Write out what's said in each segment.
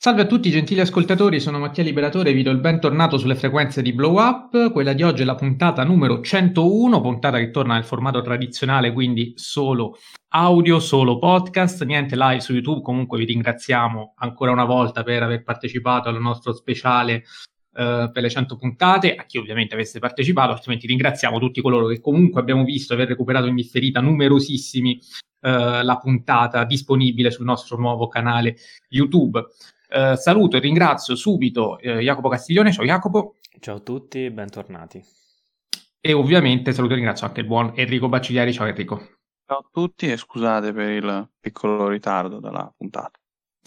Salve a tutti gentili ascoltatori, sono Mattia Liberatore e vi do il bentornato sulle frequenze di Blow Up. Quella di oggi è la puntata numero 101, puntata che torna nel formato tradizionale, quindi solo audio, solo podcast, niente live su YouTube. Comunque vi ringraziamo ancora una volta per aver partecipato al nostro speciale Uh, per le 100 puntate, a chi ovviamente avesse partecipato, altrimenti ringraziamo tutti coloro che comunque abbiamo visto aver recuperato in differita numerosissimi uh, la puntata disponibile sul nostro nuovo canale YouTube. Uh, saluto e ringrazio subito Jacopo Castiglione, ciao Jacopo. Ciao a tutti, bentornati. E ovviamente saluto e ringrazio anche il buon Enrico Baccigliari, ciao Enrico. Ciao a tutti e scusate per il piccolo ritardo della puntata.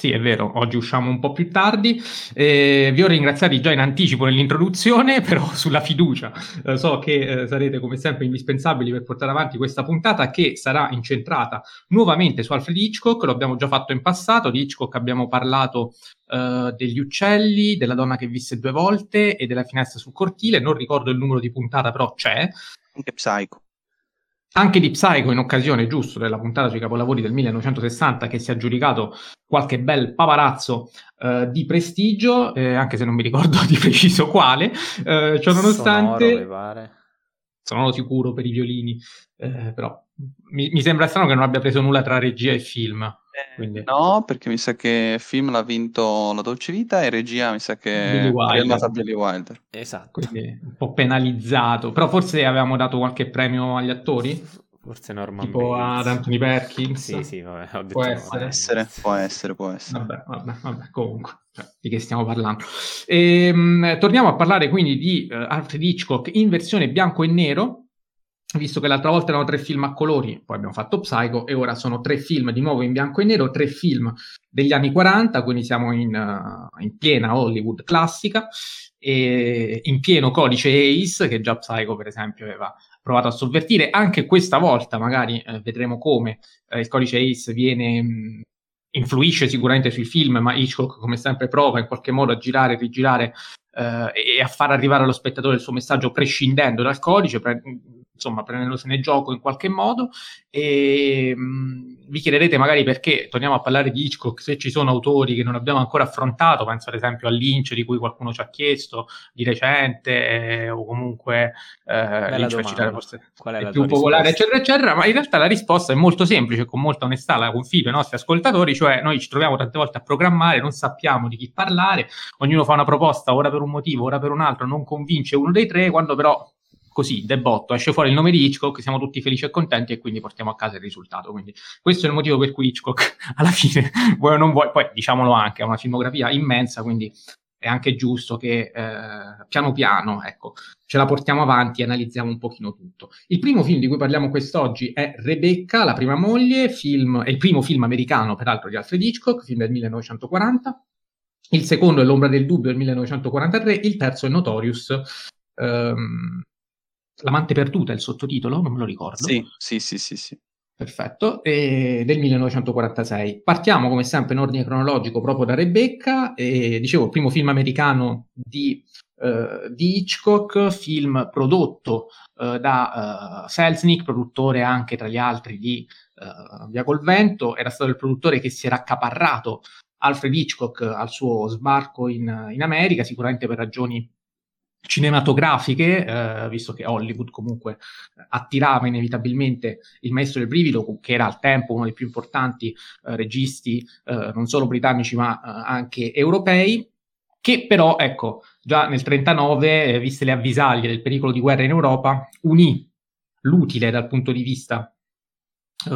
Sì, è vero, oggi usciamo un po' più tardi. Eh, vi ho ringraziati già in anticipo nell'introduzione, però sulla fiducia. Eh, so che eh, sarete come sempre indispensabili per portare avanti questa puntata che sarà incentrata nuovamente su Alfred Hitchcock, lo abbiamo già fatto in passato, di Hitchcock abbiamo parlato eh, degli uccelli, della donna che visse due volte e della finestra sul cortile, non ricordo il numero di puntata, però c'è. Anche Psycho anche di Psycho in occasione giusto della puntata sui capolavori del 1960 che si è aggiudicato qualche bel paparazzo uh, di prestigio, eh, anche se non mi ricordo di preciso quale, uh, cioè nonostante... Sonoro, Sono sicuro per i violini, eh, però mi, mi, sembra strano che non abbia preso nulla tra regia e film. Quindi... No, perché mi sa che film l'ha vinto La Dolce Vita e regia mi sa che Billy Wilder. Billy Wilder. Esatto. Quindi un po' penalizzato, però forse avevamo dato qualche premio agli attori. Forse Norman tipo Bates. ad Anthony Perkins. Sì, sì, vabbè, ho detto può, no. essere. essere. può essere, può essere. Vabbè, vabbè, vabbè comunque, cioè, di che stiamo parlando? Ehm, torniamo a parlare quindi di uh, Alfred Hitchcock in versione bianco e nero, visto che l'altra volta erano tre film a colori, poi abbiamo fatto Psycho e ora sono tre film di nuovo in bianco e nero, tre film degli anni 40, quindi siamo in, uh, in piena Hollywood classica in pieno codice Ace che già Psycho per esempio aveva provato a sovvertire, anche questa volta magari eh, vedremo come eh, il codice Ace viene mh, influisce sicuramente sui film, ma Hitchcock come sempre prova in qualche modo a girare rigirare eh, e a far arrivare allo spettatore il suo messaggio prescindendo dal codice, pre- insomma prendendosene gioco in qualche modo e mh, mm, vi chiederete magari perché torniamo a parlare di Hitchcock se ci sono autori che non abbiamo ancora affrontato penso ad esempio a Lynch di cui qualcuno ci ha chiesto di recente eh, o comunque eh, Lynch per citare forse Qual è, è più popolare eccetera eccetera ma in realtà la risposta è molto semplice con molta onestà la confido ai nostri ascoltatori cioè noi ci troviamo tante volte a programmare non sappiamo di chi parlare ognuno fa una proposta ora per un motivo ora per un altro non convince uno dei tre quando però così, debotto, esce fuori il nome di Hitchcock, siamo tutti felici e contenti e quindi portiamo a casa il risultato. Quindi questo è il motivo per cui Hitchcock alla fine vuoi o non vuoi, poi diciamolo anche, ha una filmografia immensa, quindi è anche giusto che eh, piano piano, ecco, ce la portiamo avanti e analizziamo un pochino tutto. Il primo film di cui parliamo quest'oggi è Rebecca, la prima moglie, film, è il primo film americano, peraltro, di Alfred Hitchcock, film del 1940. Il secondo è L'ombra del dubbio del 1943, il terzo è Notorious, um, L'amante perduta è il sottotitolo, non me lo ricordo. Sì, sì, sì, sì. sì. Perfetto, e del 1946. Partiamo come sempre in ordine cronologico proprio da Rebecca, e, dicevo il primo film americano di, uh, di Hitchcock, film prodotto uh, da uh, Selznick, produttore anche tra gli altri di Via col vento, era stato il produttore che si era accaparrato Alfred Hitchcock al suo sbarco in, in America, sicuramente per ragioni cinematografiche, eh, visto che Hollywood comunque attirava inevitabilmente il maestro del brivido, che era al tempo uno dei più importanti eh, registi, eh, non solo britannici ma eh, anche europei, che però, ecco, già nel 1939, eh, viste le avvisaglie del pericolo di guerra in Europa, unì l'utile dal punto di vista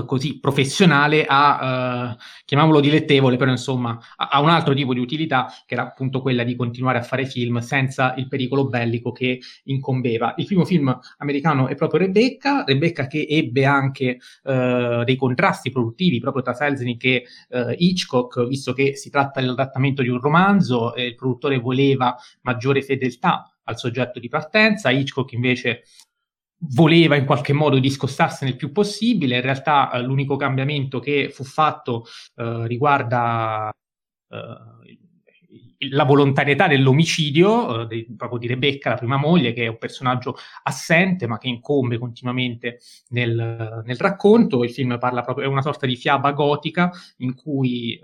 così professionale a, uh, chiamiamolo dilettevole, però insomma a, a, un altro tipo di utilità che era appunto quella di continuare a fare film senza il pericolo bellico che incombeva. Il primo film americano è proprio Rebecca, Rebecca che ebbe anche uh, dei contrasti produttivi proprio tra Selznick e uh, Hitchcock, visto che si tratta dell'adattamento di un romanzo e il produttore voleva maggiore fedeltà al soggetto di partenza, Hitchcock invece voleva in qualche modo discostarsene il più possibile. In realtà eh, l'unico cambiamento che fu fatto eh, riguarda eh, la volontarietà dell'omicidio eh, de, proprio di Rebecca, la prima moglie, che è un personaggio assente ma che incombe continuamente nel, nel racconto. Il film parla proprio, è una sorta di fiaba gotica in cui eh,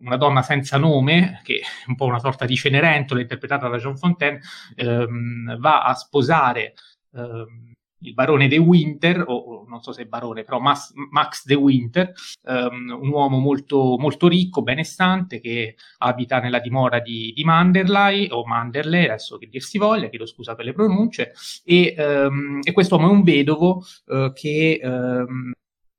una donna senza nome, che è un po' una sorta di Cenerentola interpretata da John Fontaine, ehm, va a sposare ehm, il barone De Winter, o, o, non so se è barone, però Max, Max De Winter, um, un uomo molto, molto, ricco, benestante, che abita nella dimora di, di Manderley, o Manderley, adesso che dir si voglia, chiedo scusa per le pronunce, e, um, e quest'uomo è un vedovo uh, che... Um,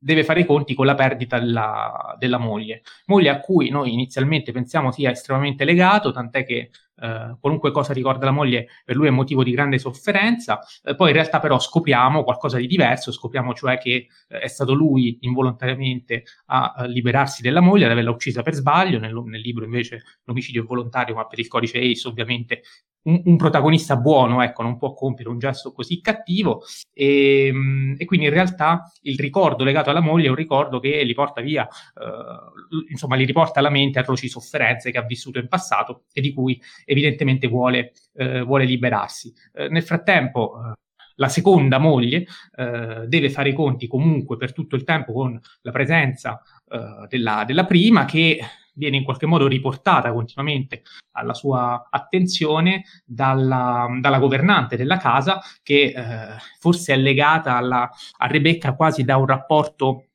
deve fare i conti con la perdita della, della, moglie, moglie a cui noi inizialmente pensiamo sia estremamente legato, tant'è che eh, qualunque cosa ricorda la moglie per lui è motivo di grande sofferenza, eh, poi in realtà però scopriamo qualcosa di diverso, scopriamo cioè che eh, è stato lui involontariamente a, a, liberarsi della moglie, ad averla uccisa per sbaglio, nel, nel libro invece l'omicidio è volontario, ma per il codice ACE ovviamente un, un, protagonista buono, ecco, non può compiere un gesto così cattivo. E, ehm, e, quindi in realtà il ricordo legato alla moglie è un ricordo che gli porta via, eh, insomma, gli riporta alla mente atroci sofferenze che ha vissuto in passato e di cui evidentemente vuole, eh, vuole liberarsi. Eh, nel frattempo, eh, la seconda moglie eh, deve fare i conti comunque per tutto il tempo con la presenza eh, della, della prima che viene in qualche modo riportata continuamente alla sua attenzione dalla, dalla governante della casa, che eh, forse è legata alla, a Rebecca quasi da un rapporto,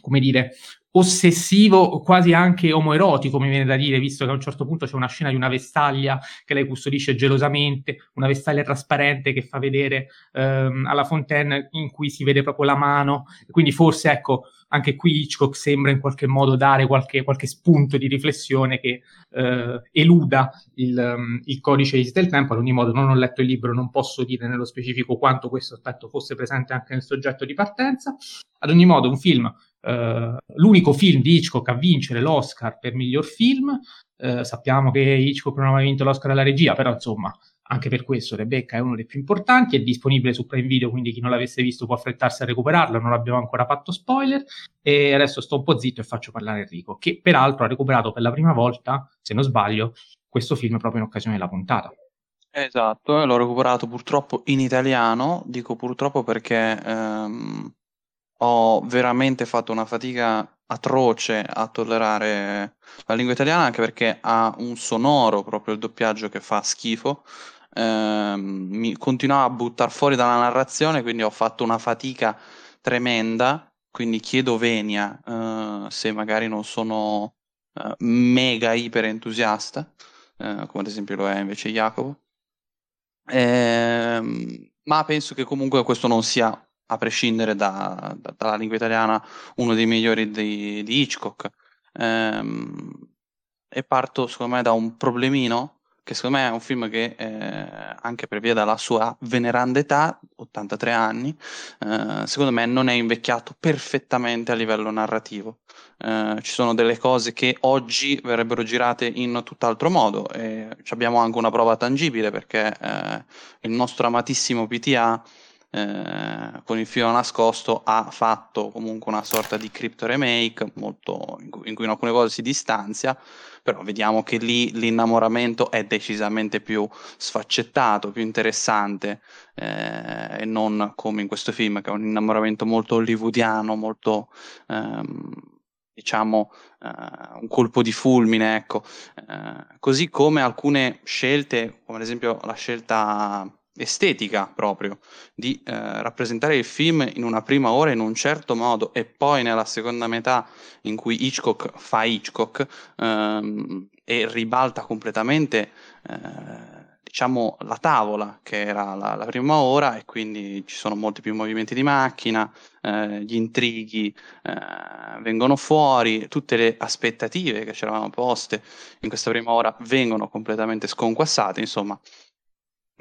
come dire, ossessivo, quasi anche omoerotico, mi viene da dire, visto che a un certo punto c'è una scena di una vestaglia che lei custodisce gelosamente, una vestaglia trasparente che fa vedere ehm, alla Fontaine in cui si vede proprio la mano, quindi forse ecco, anche qui Hitchcock sembra in qualche modo dare qualche, qualche spunto di riflessione che eh, eluda il, um, il codice IS del tempo. Ad ogni modo, non ho letto il libro, non posso dire nello specifico quanto questo aspetto fosse presente anche nel soggetto di partenza. Ad ogni modo, un film, eh, l'unico film di Hitchcock a vincere l'Oscar per miglior film. Eh, sappiamo che Hitchcock non aveva vinto l'Oscar alla regia, però insomma anche per questo Rebecca è uno dei più importanti, è disponibile su Prime Video, quindi chi non l'avesse visto può affrettarsi a recuperarlo, non abbiamo ancora fatto spoiler e adesso sto un po' zitto e faccio parlare Enrico, che peraltro ha recuperato per la prima volta, se non sbaglio, questo film proprio in occasione della puntata. Esatto, l'ho recuperato purtroppo in italiano, dico purtroppo perché ehm, veramente fatto una fatica atroce a tollerare la lingua italiana anche perché ha un sonoro proprio il doppiaggio che fa schifo eh, mi continuava a buttare fuori dalla narrazione, quindi ho fatto una fatica tremenda. Quindi chiedo venia eh, se magari non sono eh, mega iper entusiasta, eh, come ad esempio lo è invece Jacopo. Ehm, ma penso che comunque questo non sia, a prescindere da, da, dalla lingua italiana, uno dei migliori di, di Hitchcock. Ehm, e parto, secondo me, da un problemino che secondo me è un film che eh, anche per via della sua veneranda età, 83 anni, eh, secondo me non è invecchiato perfettamente a livello narrativo. Eh, ci sono delle cose che oggi verrebbero girate in tutt'altro modo e abbiamo anche una prova tangibile perché eh, il nostro amatissimo PTA eh, con il filo nascosto ha fatto comunque una sorta di crypto remake molto, in, cui, in alcune cose si distanzia però vediamo che lì l'innamoramento è decisamente più sfaccettato, più interessante eh, e non come in questo film che è un innamoramento molto hollywoodiano, molto ehm, diciamo uh, un colpo di fulmine, ecco. Uh, così come alcune scelte, come ad esempio la scelta estetica proprio di eh, rappresentare il film in una prima ora in un certo modo e poi nella seconda metà in cui Hitchcock fa Hitchcock ehm, e ribalta completamente eh, diciamo la tavola che era la, la, prima ora e quindi ci sono molti più movimenti di macchina eh, gli intrighi eh, vengono fuori tutte le aspettative che ci eravamo poste in questa prima ora vengono completamente sconquassate insomma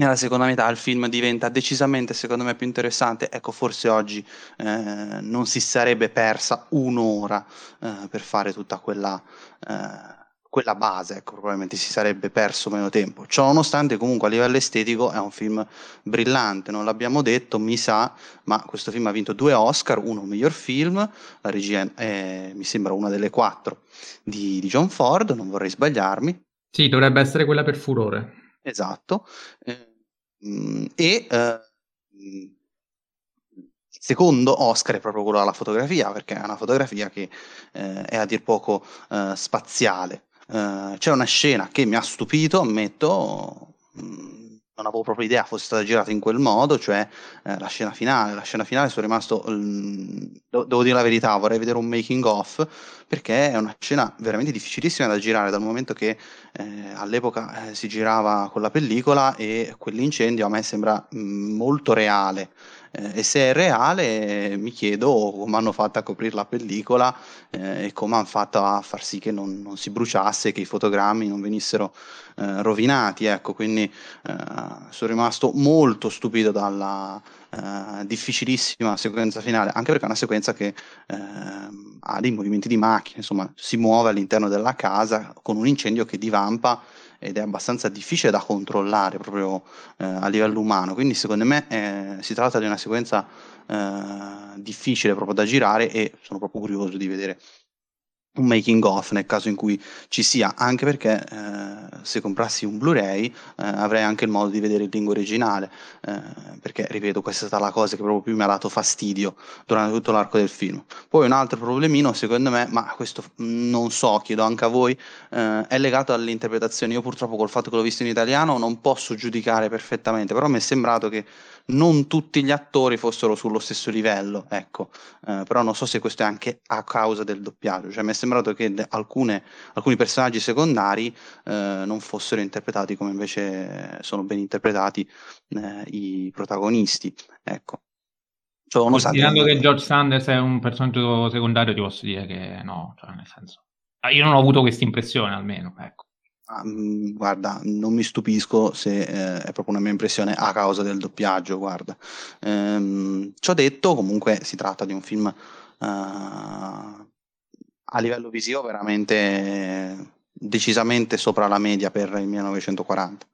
nella seconda metà il film diventa decisamente, secondo me, più interessante. Ecco, forse oggi eh, non si sarebbe persa un'ora eh, per fare tutta quella, eh, quella base, ecco, probabilmente si sarebbe perso meno tempo. Ciò nonostante, comunque, a livello estetico è un film brillante, non l'abbiamo detto, mi sa, ma questo film ha vinto due Oscar, uno miglior film, la regia è, mi sembra una delle quattro di, di John Ford, non vorrei sbagliarmi Sì, dovrebbe essere quella per furore. Esatto. Eh, mm, e eh, il secondo Oscar è proprio quello alla fotografia, perché è una fotografia che eh, è a dir poco eh, spaziale. C'è una scena che mi ha stupito, ammetto, mh, mm, non avevo proprio idea fosse stata girata in quel modo, cioè eh, la scena finale. La scena finale sono rimasto, mm, devo dire la verità, vorrei vedere un making of perché è una scena veramente difficilissima da girare dal momento che eh, all'epoca eh, si girava con la pellicola e quell'incendio a me sembra mh, mm, molto reale. Eh, e se è reale mi chiedo come hanno fatto a coprire la pellicola eh, e come hanno fatto a far sì che non, non, si bruciasse, che i fotogrammi non venissero eh, rovinati. Ecco, quindi eh, sono rimasto molto stupito dalla eh, difficilissima sequenza finale, anche perché è una sequenza che ehm, ha dei movimenti di macchine, insomma, si muove all'interno della casa con un incendio che divampa ed è abbastanza difficile da controllare proprio eh, a livello umano. Quindi secondo me eh, si tratta di una sequenza eh, difficile proprio da girare e sono proprio curioso di vedere un making of nel caso in cui ci sia, anche perché eh, se comprassi un Blu-ray eh, avrei anche il modo di vedere il lingua originale, eh, perché ripeto, questa è stata la cosa che proprio più mi ha dato fastidio durante tutto l'arco del film. Poi un altro problemino, secondo me, ma questo non so, chiedo anche a voi, eh, è legato all'interpretazione. Io purtroppo col fatto che l'ho visto in italiano non posso giudicare perfettamente, però mi è sembrato che non tutti gli attori fossero sullo stesso livello, ecco, eh, però non so se questo è anche a causa del doppiaggio, cioè mi è sembrato che alcune, alcuni personaggi secondari eh, non fossero interpretati come invece sono ben interpretati eh, i protagonisti, ecco. Cioè, Considerando che George Sanders è un personaggio secondario, ti posso dire che no, cioè nel senso, io non ho avuto questa impressione almeno, ecco. Guarda, non mi stupisco se eh, è proprio una mia impressione a causa del doppiaggio, guarda. Ehm, ciò detto, comunque si tratta di un film uh, a livello visivo veramente decisamente sopra la media per il 1940.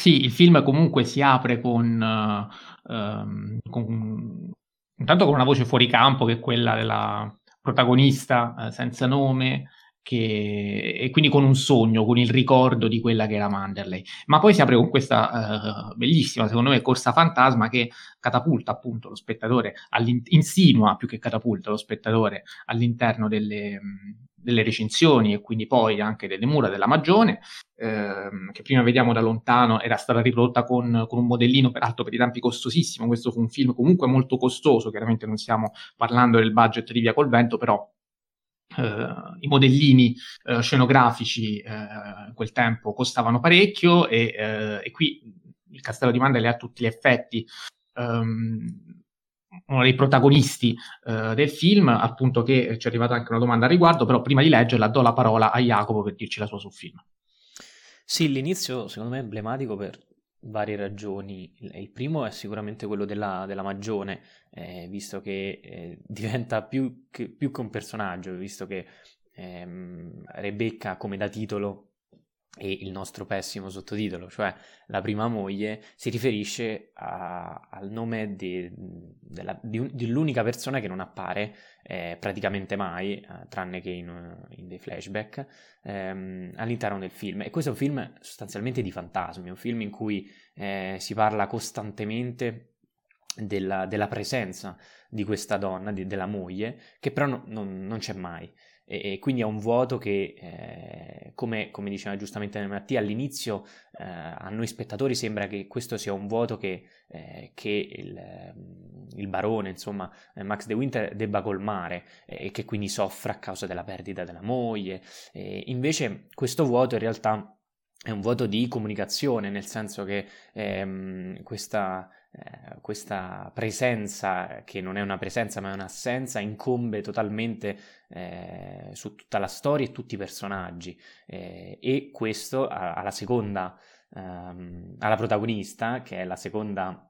Sì, il film comunque si apre con, uh, um, con intanto con una voce fuori campo che è quella della protagonista uh, senza nome che, e quindi con un sogno, con il ricordo di quella che era Manderley. Ma poi si apre con questa uh, bellissima, secondo me, corsa fantasma che catapulta appunto lo spettatore, insinua più che catapulta lo spettatore all'interno delle, delle recensioni e quindi poi anche delle mura della Magione, ehm, che prima vediamo da lontano, era stata riprodotta con, con, un modellino, peraltro per i tempi costosissimo. Questo fu un film comunque molto costoso, chiaramente non stiamo parlando del budget di Via col Vento, però Uh, i modellini uh, scenografici uh, quel tempo costavano parecchio e, e, qui il castello di Mandela ha tutti gli effetti um, uno dei protagonisti del film appunto che ci è arrivata anche una domanda a riguardo però prima di leggerla do la parola a Jacopo per dirci la sua sul film. Sì l'inizio secondo me è emblematico per varie ragioni. Il primo è sicuramente quello della, della Magione, eh, visto che eh, diventa più che, più che, un personaggio, visto che ehm, Rebecca come da titolo e il nostro pessimo sottotitolo, cioè la prima moglie, si riferisce a, al nome di, della, di, dell'unica persona che non appare eh, praticamente mai, eh, tranne che in, in dei flashback, ehm, all'interno del film. E questo è un film sostanzialmente di fantasmi, un film in cui eh, si parla costantemente della, della, presenza di questa donna, di, della moglie, che però no, non, non c'è mai e, e quindi è un vuoto che, eh, come, come, diceva giustamente Mattia, all'inizio eh, a noi spettatori sembra che questo sia un vuoto che, eh, che il, il, barone, insomma, eh, Max De Winter debba colmare e che quindi soffra a causa della perdita della moglie. invece questo vuoto in realtà è un vuoto di comunicazione, nel senso che ehm, questa, eh, questa presenza, che non è una presenza ma è un'assenza, incombe totalmente eh, su tutta la storia e tutti i personaggi. Eh, e questo alla seconda, ehm, alla protagonista, che è la seconda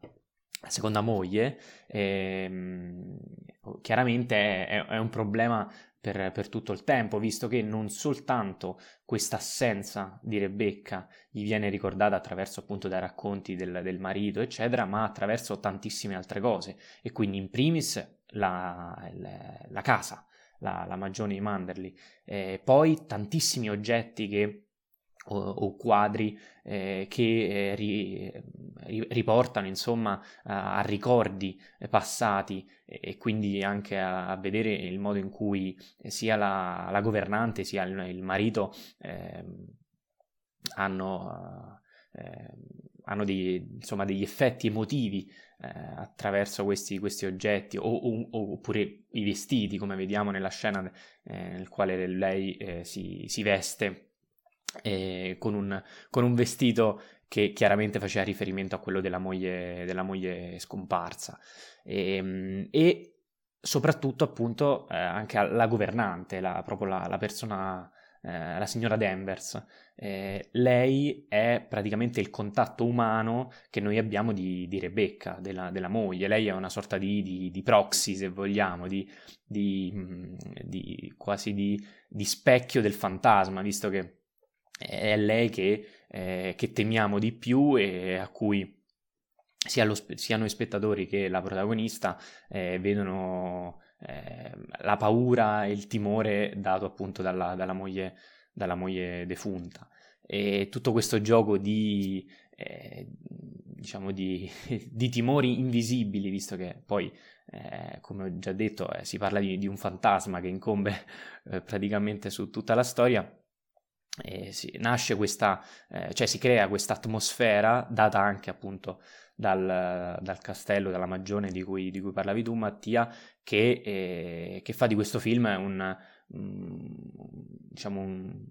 la seconda moglie, ehm, chiaramente è, è, un problema per, per, tutto il tempo, visto che non soltanto questa assenza di Rebecca gli viene ricordata attraverso appunto dai racconti del, del marito, eccetera, ma attraverso tantissime altre cose. E quindi in primis la, la, la casa, la, la Magione di Manderley. Eh, poi tantissimi oggetti che o, o quadri eh, che eh, ri, ri, riportano insomma a, a ricordi passati e, e, quindi anche a, a, vedere il modo in cui sia la, la governante sia il, il marito eh, hanno, eh, hanno dei, insomma, degli effetti emotivi eh, attraverso questi, questi oggetti o, o, oppure i vestiti come vediamo nella scena eh, nel quale lei si, si veste eh, con, un, con, un, vestito che chiaramente faceva riferimento a quello della moglie, della moglie scomparsa. E, ehm, e, soprattutto appunto eh, anche alla governante, la, proprio la, la persona, eh, la signora Danvers. Eh, lei è praticamente il contatto umano che noi abbiamo di, di Rebecca, della, della, moglie. Lei è una sorta di, di, di proxy, se vogliamo, di, quasi di specchio del fantasma, visto che è lei che, eh, che temiamo di più e a cui sia, lo, sia noi spettatori che la protagonista eh, vedono eh, la paura e il timore dato appunto dalla, dalla, moglie, dalla moglie defunta. E tutto questo gioco di, eh, diciamo di, di, timori invisibili, visto che poi, eh, come ho già detto, eh, si parla di, di, un fantasma che incombe praticamente su tutta la storia, eh, si, nasce questa, eh, cioè si crea questa atmosfera data anche appunto dal, dal, castello, dalla magione di cui, di cui parlavi tu Mattia, che, eh, che, fa di questo film un, diciamo un,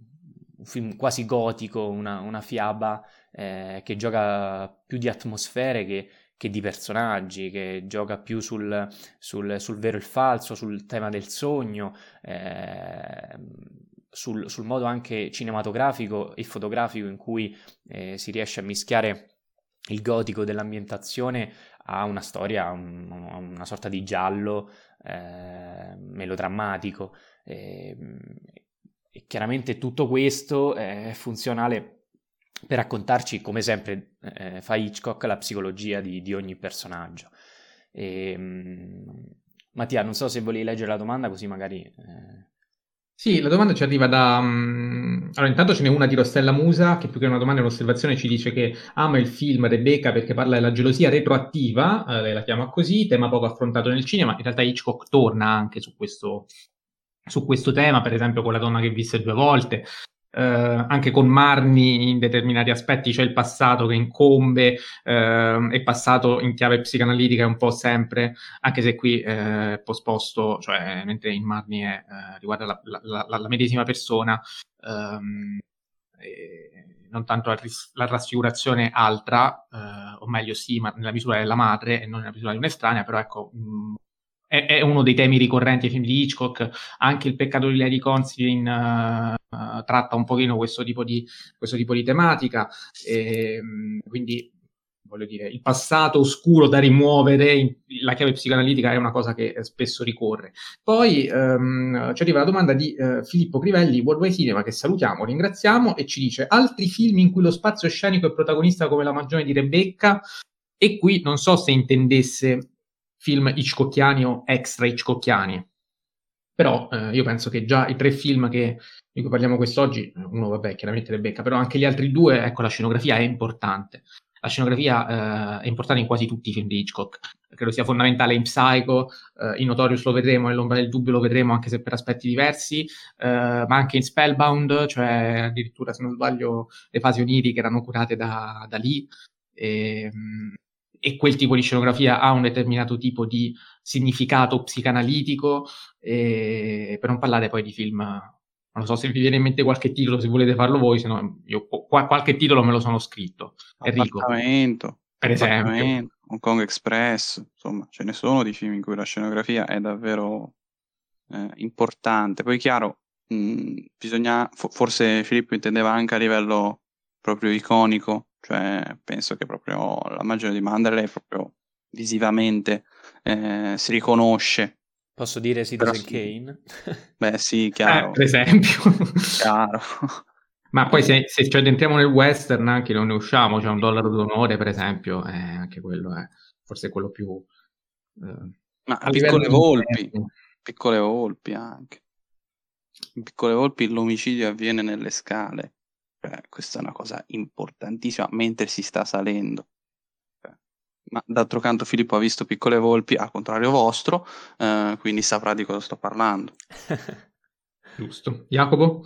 un, film quasi gotico, una, una fiaba eh, che gioca più di atmosfere che, che di personaggi, che gioca più sul, sul, sul, vero e il falso, sul tema del sogno. Eh, sul, sul, modo anche cinematografico e fotografico in cui eh, si riesce a mischiare il gotico dell'ambientazione a una storia, a un, una sorta di giallo eh, melodrammatico. Eh, e chiaramente tutto questo è funzionale per raccontarci, come sempre eh, fa Hitchcock, la psicologia di, di ogni personaggio. E, um, Mattia, non so se volevi leggere la domanda, così magari eh, sì, la domanda ci arriva da... Um... Allora, intanto ce n'è una di Rossella Musa, che più che una domanda è un'osservazione, ci dice che ama il film Rebecca perché parla della gelosia retroattiva, eh, lei la chiama così, tema poco affrontato nel cinema. In realtà Hitchcock torna anche su questo, su questo tema, per esempio con La donna che visse due volte, eh, anche con Marni in determinati aspetti c'è il passato che incombe, eh, è passato in chiave psicanalitica un po' sempre, anche se qui eh, è posposto, cioè mentre in Marni è, eh, riguarda la, la, la, la, medesima persona, ehm, non tanto la, rassicurazione altra, eh, o meglio sì, ma nella misura della madre e non nella misura di un'estranea, però ecco, mh, è, è, uno dei temi ricorrenti ai film di Hitchcock, anche il peccato di Lady Considine uh, uh, tratta un pochino questo tipo di, questo tipo di tematica, e, um, quindi voglio dire, il passato oscuro da rimuovere, la chiave psicoanalitica è una cosa che spesso ricorre. Poi um, ci arriva la domanda di uh, Filippo Crivelli, Worldwide Cinema, che salutiamo, ringraziamo, e ci dice altri film in cui lo spazio scenico è protagonista come La magione di Rebecca, e qui non so se intendesse film Hitchcockiani o extra Hitchcockiani. Però eh, io penso che già i tre film che, di cui parliamo quest'oggi, uno vabbè chiaramente Rebecca, però anche gli altri due, ecco la scenografia è importante. La scenografia eh, è importante in quasi tutti i film di Hitchcock, credo sia fondamentale in Psycho, eh, in Notorious lo vedremo, nell'ombra del dubbio lo vedremo anche se per aspetti diversi, eh, ma anche in Spellbound, cioè addirittura se non sbaglio le fasi oniriche erano curate da, da lì. E, ehm, e quel tipo di scenografia ha un determinato tipo di significato psicanalitico, e, per non parlare poi di film, non so se vi viene in mente qualche titolo, se volete farlo voi, se no io qua, qualche titolo me lo sono scritto. Enrico. Per esempio. Hong Kong Express, insomma, ce ne sono di film in cui la scenografia è davvero eh, importante. Poi chiaro, mh, bisogna, fo- forse Filippo intendeva anche a livello proprio iconico, cioè, penso che proprio la maggiore di Manderley proprio visivamente eh, si riconosce. Posso dire Citizen Kane? Beh, sì, chiaro. Eh, per esempio. chiaro. Ma poi se, se ci addentriamo nel western anche non ne usciamo, c'è un dollaro d'onore per esempio, eh, anche quello è forse quello più... Eh, Ma a piccole volpi, Piccole volpi anche. In piccole volpi l'omicidio avviene nelle scale. Cioè, questa è una cosa importantissima mentre si sta salendo. Cioè, ma d'altro canto Filippo ha visto piccole volpi al contrario vostro, eh, quindi saprà di cosa sto parlando. Giusto. Jacopo?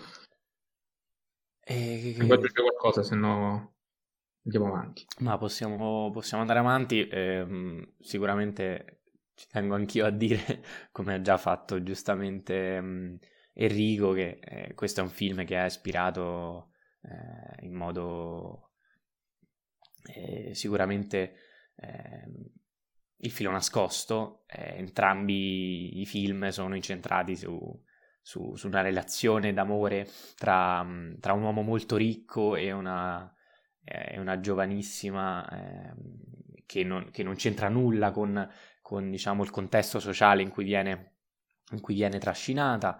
E... Vuoi aggiungere qualcosa, se no andiamo avanti. Ma possiamo, possiamo andare avanti. Eh, sicuramente ci tengo anch'io a dire, come ha già fatto giustamente mh, Enrico, che eh, questo è un film che ha ispirato eh, in modo eh, sicuramente ehm, il filo nascosto. Eh, entrambi i film sono incentrati su, su, su una relazione d'amore tra, tra, un uomo molto ricco e una, eh, una giovanissima ehm, che non, che, non, c'entra nulla con, con diciamo, il contesto sociale in cui viene, in cui viene trascinata.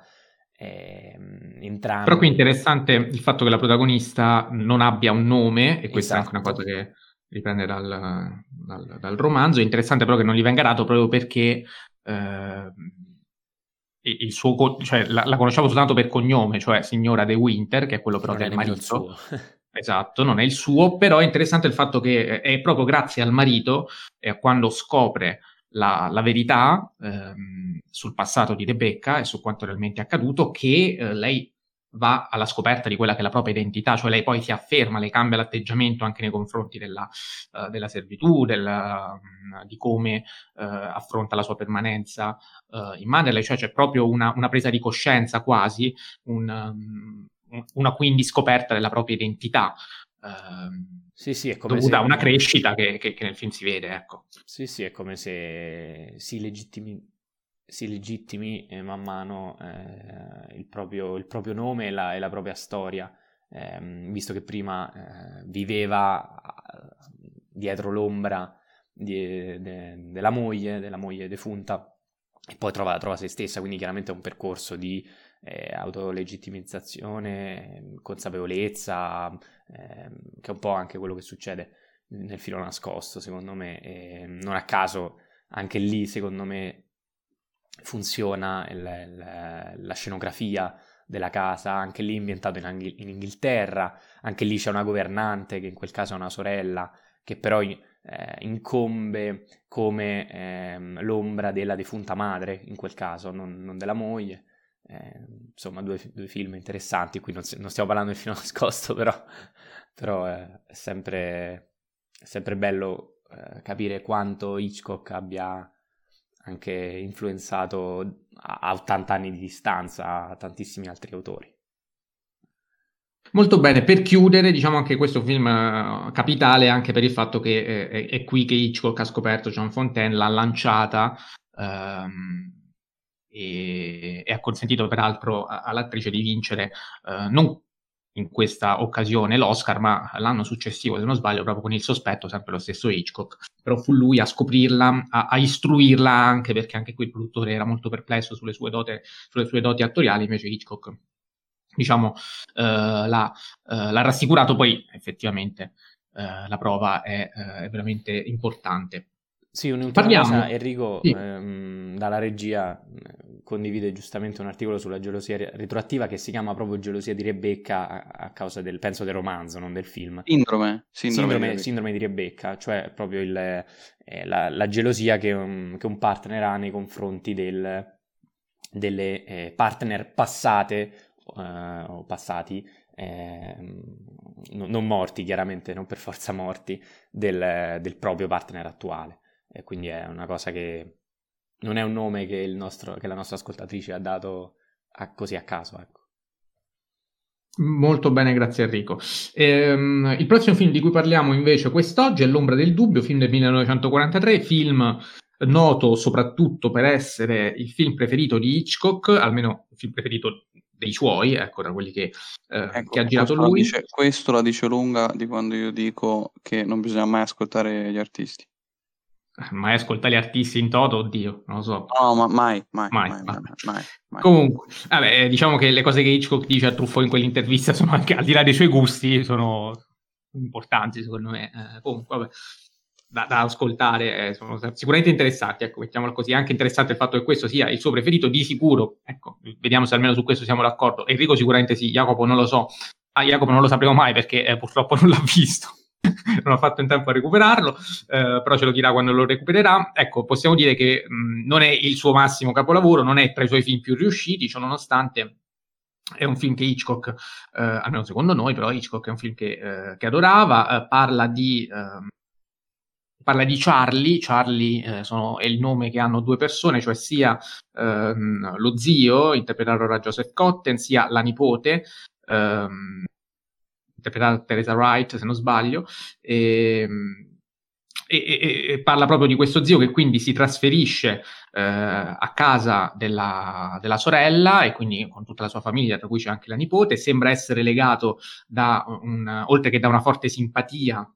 Eh, entrambi... Però qui è interessante il fatto che la protagonista non abbia un nome, e questa esatto. è anche una cosa esatto. che riprende dal, dal, dal, romanzo. È interessante però che non gli venga dato proprio perché eh, il suo, cioè, la, la, conosciamo soltanto per cognome, cioè signora De Winter, che è quello però non del marito. Esatto, non è il suo, però è interessante il fatto che è proprio grazie al marito, eh, quando scopre la, la verità ehm, sul passato di Rebecca e su quanto realmente è accaduto, che eh, lei va alla scoperta di quella che è la propria identità, cioè lei poi si afferma, lei cambia l'atteggiamento anche nei confronti della, uh, della servitù, del, uh, di come uh, affronta la sua permanenza in Manderley, cioè c'è proprio una, una, presa di coscienza quasi, un, um, una quindi scoperta della propria identità. Ehm, sì, sì, è come dovuta se... a una crescita che, che, che, nel film si vede, ecco. Sì, sì, è come se si, legittimi... si legittimi eh, man mano eh, il, proprio, il, proprio, nome e la, e la propria storia, eh, visto che prima eh, viveva dietro l'ombra di, de, della moglie, della moglie defunta, e poi trova, trova se stessa, quindi chiaramente è un percorso di eh, autolegittimizzazione, consapevolezza, eh, che è un po' anche quello che succede nel filo nascosto, secondo me. E non a caso, anche lì, secondo me, funziona il, il, la scenografia della casa, anche lì ambientato in, Anghi- in, Inghilterra, anche lì c'è una governante che in quel caso è una sorella, che però eh, incombe come eh, l'ombra della defunta madre, in quel caso, non, non della moglie. Eh, insomma, due, due, film interessanti. Qui non, non, stiamo parlando del film nascosto, però, però è, sempre, è, sempre, bello eh, capire quanto Hitchcock abbia anche influenzato a, a 80 anni di distanza tantissimi altri autori. Molto bene, per chiudere, diciamo anche questo film uh, capitale anche per il fatto che eh, è, è, qui che Hitchcock ha scoperto John Fontaine, l'ha lanciata um, e, e ha consentito peraltro all'attrice di vincere uh, non in questa occasione l'Oscar, ma l'anno successivo, se non sbaglio, proprio con il sospetto, sempre lo stesso Hitchcock. Però fu lui a scoprirla, a, a istruirla anche perché anche qui il produttore era molto perplesso sulle sue, dote, sulle sue doti attoriali, invece Hitchcock, diciamo, eh, l'ha, eh, l'ha, rassicurato, poi effettivamente eh, la prova è, eh, è veramente importante. Sì, un'ultima Parliamo. cosa, Enrico, sì. ehm, dalla regia condivide giustamente un articolo sulla gelosia retroattiva che si chiama proprio Gelosia di Rebecca a, a causa del, penso, del romanzo, non del film. Sindrome. Sindrome, sindrome, di, sindrome di, Rebecca, cioè proprio il, eh, la, la, gelosia che un, che un, partner ha nei confronti del, delle eh, partner passate eh, o passati, ehm, non morti chiaramente, non per forza morti, del, del proprio partner attuale. E quindi è una cosa che non è un nome che, nostro, che la nostra ascoltatrice ha dato a, così a caso, ecco. Molto bene, grazie Enrico. Ehm, il prossimo film di cui parliamo invece quest'oggi è L'ombra del dubbio, film del 1943, film noto soprattutto per essere il film preferito di Hitchcock, almeno il film preferito dei suoi, ecco, tra quelli che, eh, ecco, che ha girato lui. Dice, questo la dice lunga di quando io dico che non bisogna mai ascoltare gli artisti. Mai ascolta gli artisti in toto, oddio, non lo so. No, ma mai, mai, mai, mai, mai, mai, mai. Comunque, vabbè, diciamo che le cose che Hitchcock dice a Truffaut in quell'intervista sono anche, al di là dei suoi gusti, sono importanti secondo me. Eh, comunque, vabbè. da, da ascoltare, eh, sono sicuramente interessanti, ecco, mettiamola così, anche interessante il fatto che questo sia il suo preferito, di sicuro, ecco, vediamo se almeno su questo siamo d'accordo, Enrico sicuramente sì, Jacopo non lo so, ah, Jacopo non lo sapremo mai perché eh, purtroppo non l'ha visto, non ho fatto in tempo a recuperarlo, eh, però ce lo dirà quando lo recupererà. Ecco, possiamo dire che mh, non è il suo massimo capolavoro, non è tra i suoi film più riusciti, ciò nonostante è un film che Hitchcock, eh, almeno secondo noi, però Hitchcock è un film che, eh, che adorava, eh, parla di ehm, parla di Charlie, Charlie eh, sono, è il nome che hanno due persone, cioè sia ehm, lo zio, interpretato da Joseph Cotten, sia la nipote, ehm, interpretata da Teresa Wright, se non sbaglio, ehm, e, e, e, parla proprio di questo zio che quindi si trasferisce eh, a casa della, della, sorella e quindi con tutta la sua famiglia, tra cui c'è anche la nipote, sembra essere legato da un, oltre che da una forte simpatia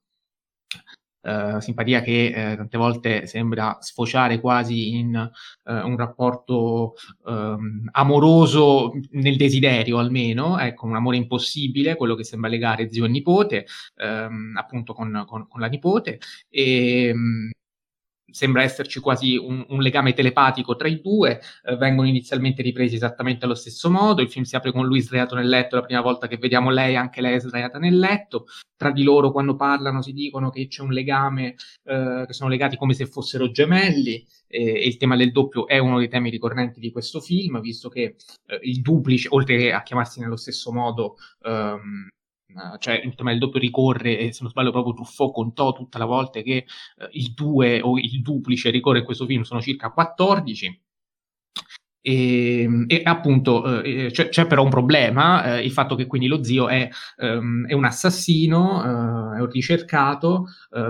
Uh, simpatia che eh, tante volte sembra sfociare quasi in uh, un rapporto um, amoroso nel desiderio almeno, ecco, un amore impossibile, quello che sembra legare zio e nipote, um, appunto con, con, con, la nipote, e um, sembra esserci quasi un, un, legame telepatico tra i due, eh, vengono inizialmente ripresi esattamente allo stesso modo, il film si apre con lui sdraiato nel letto, la prima volta che vediamo lei, anche lei è sdraiata nel letto, tra di loro quando parlano si dicono che c'è un legame, eh, che sono legati come se fossero gemelli, eh, e il tema del doppio è uno dei temi ricorrenti di questo film, visto che eh, il duplice, oltre a chiamarsi nello stesso modo, ehm, eh, cioè il tema del doppio ricorre, e se non sbaglio proprio Truffaut contò tutta la volta che uh, il 2 o il duplice ricorre in questo film sono circa 14. E, e appunto eh, c'è, c'è, però un problema, eh, il fatto che quindi lo zio è, um, è un assassino, è un ricercato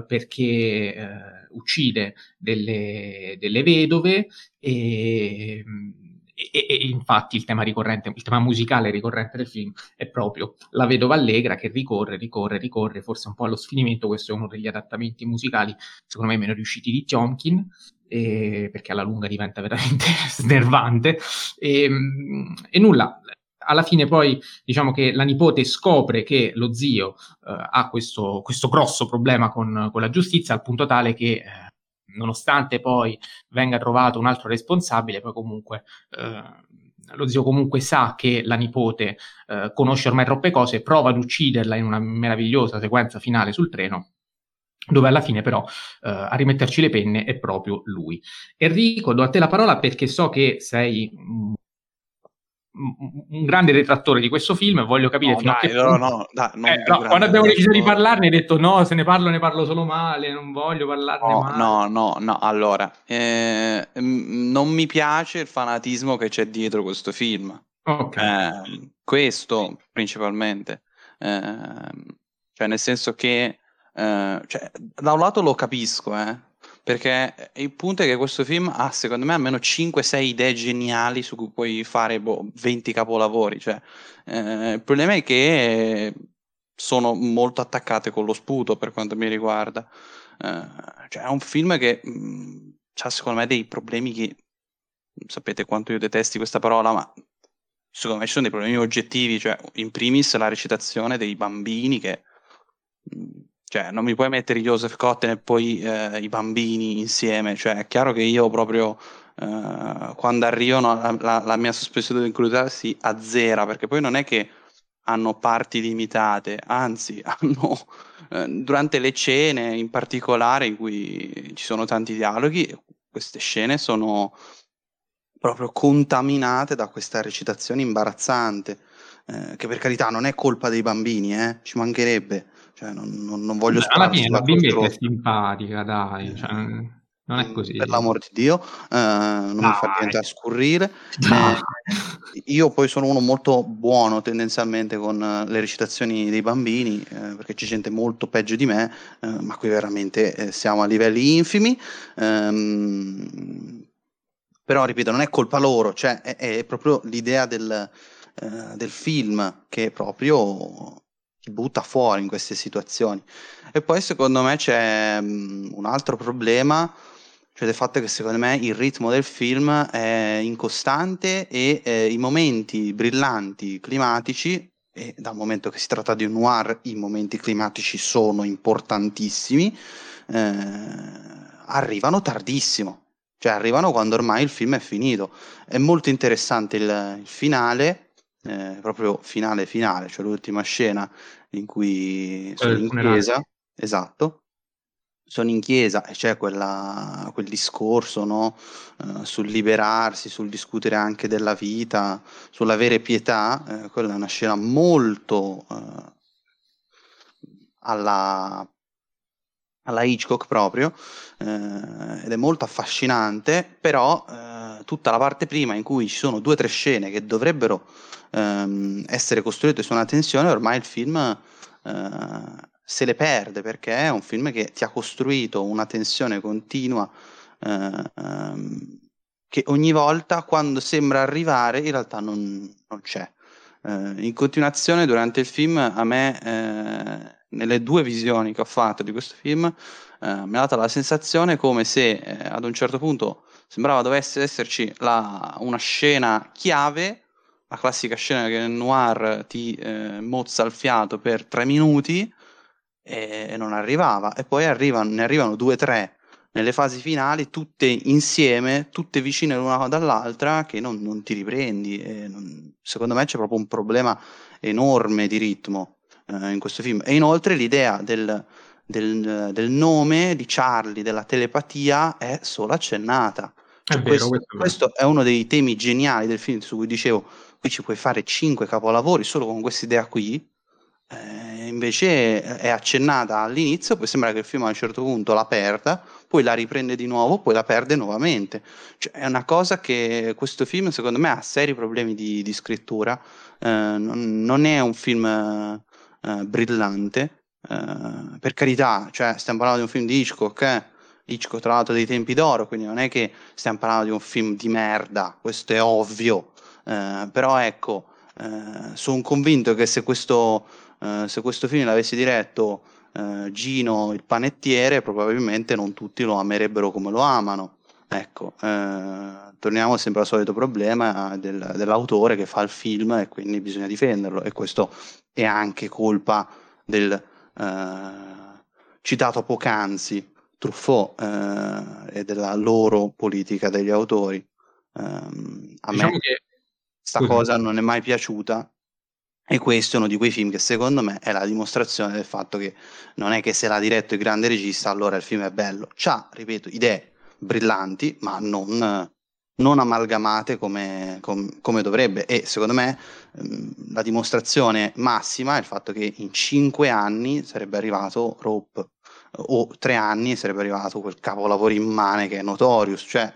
perché uccide delle, delle vedove e e, e, infatti il tema ricorrente, il tema musicale ricorrente del film è proprio la vedova allegra che ricorre, ricorre, ricorre, forse un po' allo sfinimento. Questo è uno degli adattamenti musicali, secondo me, meno riusciti di Tionkin, eh, perché alla lunga diventa veramente snervante. E, e, nulla. Alla fine poi diciamo che la nipote scopre che lo zio eh, ha questo, questo, grosso problema con, con, la giustizia al punto tale che eh, nonostante poi venga trovato un altro responsabile, poi comunque eh, lo zio comunque sa che la nipote eh, conosce ormai troppe cose, prova ad ucciderla in una meravigliosa sequenza finale sul treno, dove alla fine però eh, a rimetterci le penne è proprio lui. Enrico, do a te la parola perché so che sei un grande detrattore di questo film voglio capire no, fino dai, a che no, punto... no, dai, eh, no, quando abbiamo deciso di parlarne hai detto no, se ne parlo ne parlo solo male, non voglio parlarne no, male. No, no, no, allora, eh, non mi piace il fanatismo che c'è dietro questo film. Okay. Eh, questo principalmente. Ehm, cioè nel senso che eh, cioè, da un lato lo capisco, eh, perché il punto è che questo film ha, secondo me, almeno 5-6 idee geniali su cui puoi fare boh, 20 capolavori. Cioè, eh, il problema è che sono molto attaccate con lo sputo per quanto mi riguarda. Eh, cioè, è un film che ha, secondo me, dei problemi che sapete quanto io detesti questa parola, ma secondo me ci sono dei problemi oggettivi. Cioè, in primis la recitazione dei bambini che cioè, non mi puoi mettere Joseph Cotten e poi eh, i bambini insieme. Cioè, è chiaro che io proprio eh, quando arrivano la, la, la, mia sospensione di incredulità si azzera, perché poi non è che hanno parti limitate, anzi, hanno eh, durante le scene in particolare in cui ci sono tanti dialoghi, queste scene sono proprio contaminate da questa recitazione imbarazzante. Eh, che per carità non è colpa dei bambini, eh, ci mancherebbe cioè, non, non, non voglio Beh, Alla fine la bimbetta è simpatica, dai. Cioè, non è così. Per l'amor di Dio, eh, non dai. mi fa diventare scurrile. Eh, io poi sono uno molto buono tendenzialmente con uh, le recitazioni dei bambini, eh, perché c'è gente molto peggio di me, eh, ma qui veramente eh, siamo a livelli infimi. Ehm, però, ripeto, non è colpa loro, cioè è, è proprio l'idea del, eh, del film che proprio butta fuori in queste situazioni. E poi secondo me c'è um, un altro problema, cioè del fatto che secondo me il ritmo del film è incostante e eh, i momenti brillanti climatici e dal momento che si tratta di un noir i momenti climatici sono importantissimi, eh, arrivano tardissimo, cioè arrivano quando ormai il film è finito. È molto interessante il, il finale, eh, proprio finale finale, cioè l'ultima scena in cui sono in chiesa, esatto, sono in chiesa e c'è quella, quel discorso no? uh, sul liberarsi, sul discutere anche della vita, sull'avere pietà, eh, quella è una scena molto uh, alla, alla Hitchcock proprio ed è molto affascinante, però tutta la parte prima in cui ci sono due o tre scene che dovrebbero ehm, essere costruite su una tensione, ormai il film eh, se le perde perché è un film che ti ha costruito una tensione continua eh, ehm, che ogni volta quando sembra arrivare in realtà non, non c'è. Eh, in continuazione durante il film a me eh, nelle due visioni che ho fatto di questo film eh, mi ha dato la sensazione come se eh, ad un certo punto sembrava dovesse esserci la, una scena chiave la classica scena che nel noir ti eh, mozza il fiato per tre minuti e, non arrivava. E poi arrivano, ne arrivano due o tre nelle fasi finali, tutte insieme, tutte vicine l'una dall'altra, che non, non ti riprendi. Non, secondo me c'è proprio un problema enorme di ritmo eh, in questo film. E inoltre l'idea del, del, del, nome di Charlie, della telepatia, è solo accennata. È vero, questo, questo, è uno dei temi geniali del film su cui dicevo, qui ci puoi fare cinque capolavori solo con questa idea qui, eh, invece è accennata all'inizio, poi sembra che il film a un certo punto la perda, poi la riprende di nuovo, poi la perde nuovamente. Cioè, è una cosa che questo film, secondo me, ha seri problemi di, di scrittura. Eh, non, non, è un film eh, brillante, eh, per carità, cioè, stiamo parlando di un film di Hitchcock, eh? Hitchcock tra l'altro dei tempi d'oro, quindi non è che stiamo parlando di un film di merda, questo è ovvio. Eh, però ecco, eh, sono convinto che se questo eh, se questo film l'avessi diretto eh, Gino il panettiere, probabilmente non tutti lo amerebbero come lo amano. Ecco, eh, torniamo sempre al solito problema del, dell'autore che fa il film e quindi bisogna difenderlo e questo è anche colpa del eh, citato poc'anzi Truffaut eh, e della loro politica degli autori. Um, a diciamo me questa cosa non è mai piaciuta e questo è uno di quei film che secondo me è la dimostrazione del fatto che non è che se l'ha diretto il grande regista allora il film è bello. C'ha, ripeto, idee brillanti, ma non, non amalgamate come, com, come, dovrebbe. E secondo me ehm, la dimostrazione massima è il fatto che in cinque anni sarebbe arrivato Rope, o tre anni sarebbe arrivato quel capolavoro immane che è Notorious. Cioè,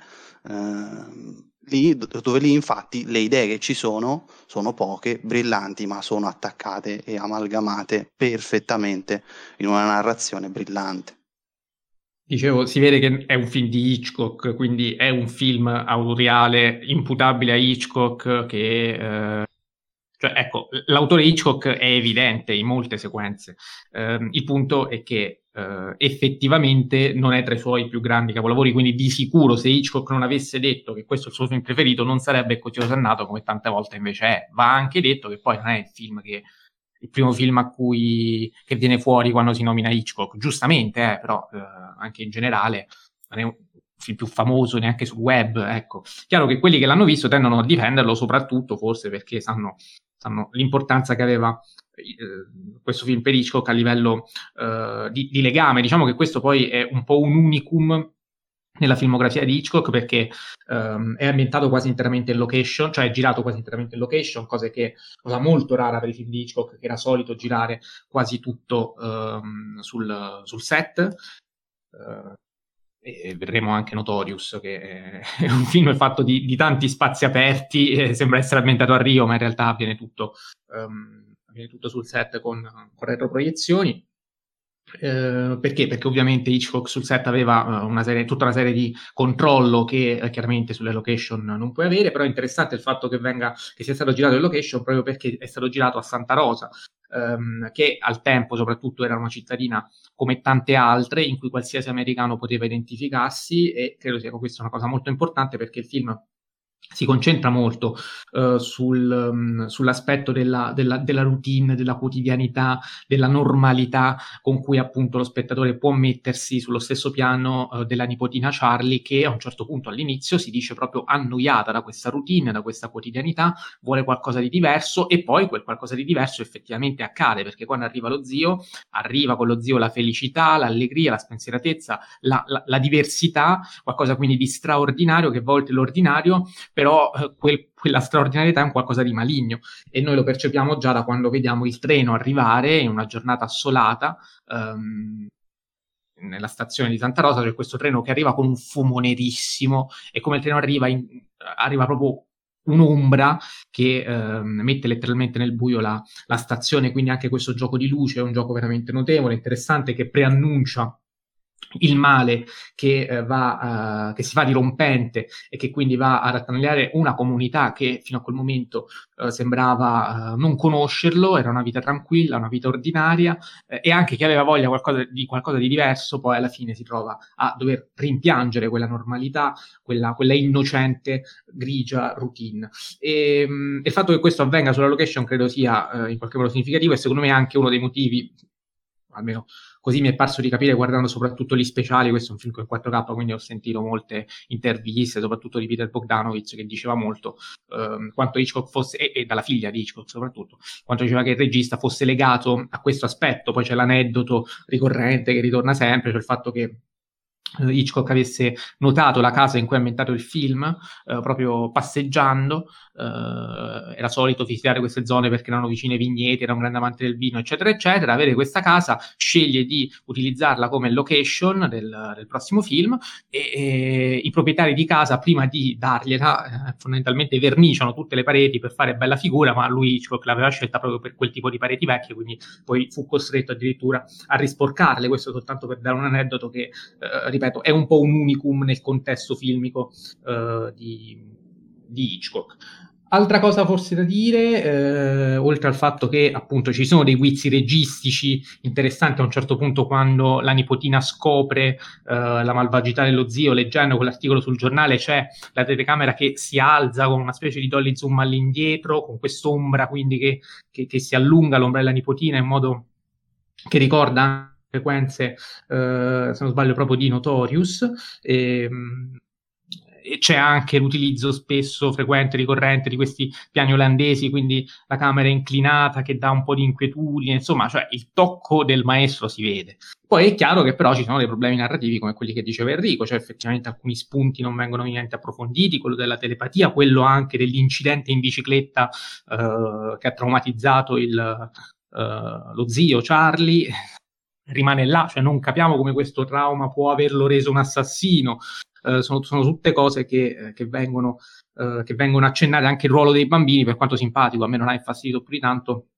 ehm, lì, dove lì infatti le idee che ci sono sono poche, brillanti, ma sono attaccate e amalgamate perfettamente in una narrazione brillante. Dicevo, si vede che è un film di Hitchcock, quindi è un film autoriale imputabile a Hitchcock che... Eh, cioè, ecco, l'autore Hitchcock è evidente in molte sequenze. Eh, il punto è che eh, effettivamente non è tra i suoi più grandi capolavori, quindi di sicuro se Hitchcock non avesse detto che questo è il suo film preferito non sarebbe così osannato come tante volte invece è. Va anche detto che poi non è il film che il primo film a cui che viene fuori quando si nomina Hitchcock, giustamente, eh, però eh, anche in generale non è un film più famoso neanche sul web, ecco. Chiaro che quelli che l'hanno visto tendono a difenderlo soprattutto forse perché sanno, sanno l'importanza che aveva questo film per Hitchcock a livello uh, di, di, legame. Diciamo che questo poi è un po' un unicum nella filmografia di Hitchcock perché um, è ambientato quasi interamente in location, cioè è girato quasi interamente in location, cosa che cosa molto rara per i film di Hitchcock, che era solito girare quasi tutto um, sul, sul, set. Uh, e vedremo anche Notorious, che è un film fatto di, di tanti spazi aperti, sembra essere ambientato a Rio, ma in realtà avviene tutto um, avviene tutto sul set con, con retroproiezioni. Eh, perché? Perché ovviamente Hitchcock sul set aveva uh, una serie, tutta una serie di controllo che eh, chiaramente sulle location non puoi avere, però è interessante il fatto che, venga, che sia stato girato in location proprio perché è stato girato a Santa Rosa, ehm, che al tempo soprattutto era una cittadina come tante altre in cui qualsiasi americano poteva identificarsi e credo sia questa una cosa molto importante perché il film si concentra molto uh, sul, um, sull'aspetto della, della, della, routine, della quotidianità, della normalità con cui appunto lo spettatore può mettersi sullo stesso piano uh, della nipotina Charlie che a un certo punto all'inizio si dice proprio annoiata da questa routine, da questa quotidianità, vuole qualcosa di diverso e poi quel qualcosa di diverso effettivamente accade perché quando arriva lo zio, arriva con lo zio la felicità, l'allegria, la spensieratezza, la, la, la diversità, qualcosa quindi di straordinario che volte l'ordinario però eh, quel, quella straordinarietà è un qualcosa di maligno e noi lo percepiamo già da quando vediamo il treno arrivare in una giornata assolata ehm, nella stazione di Santa Rosa c'è questo treno che arriva con un fumo nerissimo e come il treno arriva, in, arriva proprio un'ombra che eh, mette letteralmente nel buio la, la, stazione, quindi anche questo gioco di luce è un gioco veramente notevole, interessante, che preannuncia il male che, eh, va, uh, che si fa dirompente e che quindi va ad attanagliare una comunità che fino a quel momento uh, sembrava uh, non conoscerlo, era una vita tranquilla, una vita ordinaria eh, e anche chi aveva voglia qualcosa di, qualcosa di diverso poi alla fine si trova a dover rimpiangere quella normalità, quella, quella innocente, grigia routine. E, mh, il fatto che questo avvenga sulla location credo sia in qualche modo significativo e secondo me anche uno dei motivi, almeno Così mi è parso di capire guardando soprattutto gli speciali, questo è un film con 4K, quindi ho sentito molte interviste, soprattutto di Peter Bogdanovich, che diceva molto ehm, quanto Hitchcock fosse, e, e, dalla figlia di Hitchcock soprattutto, quanto diceva che il regista fosse legato a questo aspetto. Poi c'è l'aneddoto ricorrente che ritorna sempre, cioè il fatto che Hitchcock avesse notato la casa in cui ha ambientato il film, eh, proprio passeggiando, eh, era solito visitare queste zone perché erano vicine vigneti, era un grande amante del vino, eccetera, eccetera, avere questa casa, sceglie di utilizzarla come location del, del prossimo film e, e, i proprietari di casa, prima di dargliela, eh, fondamentalmente verniciano tutte le pareti per fare bella figura, ma lui Hitchcock l'aveva scelta proprio per quel tipo di pareti vecchie, quindi poi fu costretto addirittura a risporcarle, questo soltanto per dare un aneddoto che, eh, ripeto, è un po' un unicum nel contesto filmico eh, di, di Hitchcock. Altra cosa forse da dire, eh, oltre al fatto che appunto ci sono dei guizzi registici interessanti a un certo punto quando la nipotina scopre eh, la malvagità dello zio, leggendo quell'articolo sul giornale c'è la telecamera che si alza con una specie di dolly zoom all'indietro, con quest'ombra quindi che, che, che si allunga l'ombra della nipotina in modo che ricorda frequenze, eh, se non sbaglio, proprio di Notorious. E, ehm, e c'è anche l'utilizzo spesso frequente, ricorrente di questi piani olandesi, quindi la camera inclinata che dà un po' di inquietudine, insomma, cioè il tocco del maestro si vede. Poi è chiaro che però ci sono dei problemi narrativi come quelli che diceva Enrico, cioè effettivamente alcuni spunti non vengono minimamente approfonditi, quello della telepatia, quello anche dell'incidente in bicicletta eh, che ha traumatizzato il, eh, lo zio Charlie, rimane là, cioè non capiamo come questo trauma può averlo reso un assassino. Uh, sono, sono, tutte cose che, eh, che, vengono, uh, che, vengono, accennate, anche il ruolo dei bambini, per quanto simpatico, a me non ha infastidito più di tanto,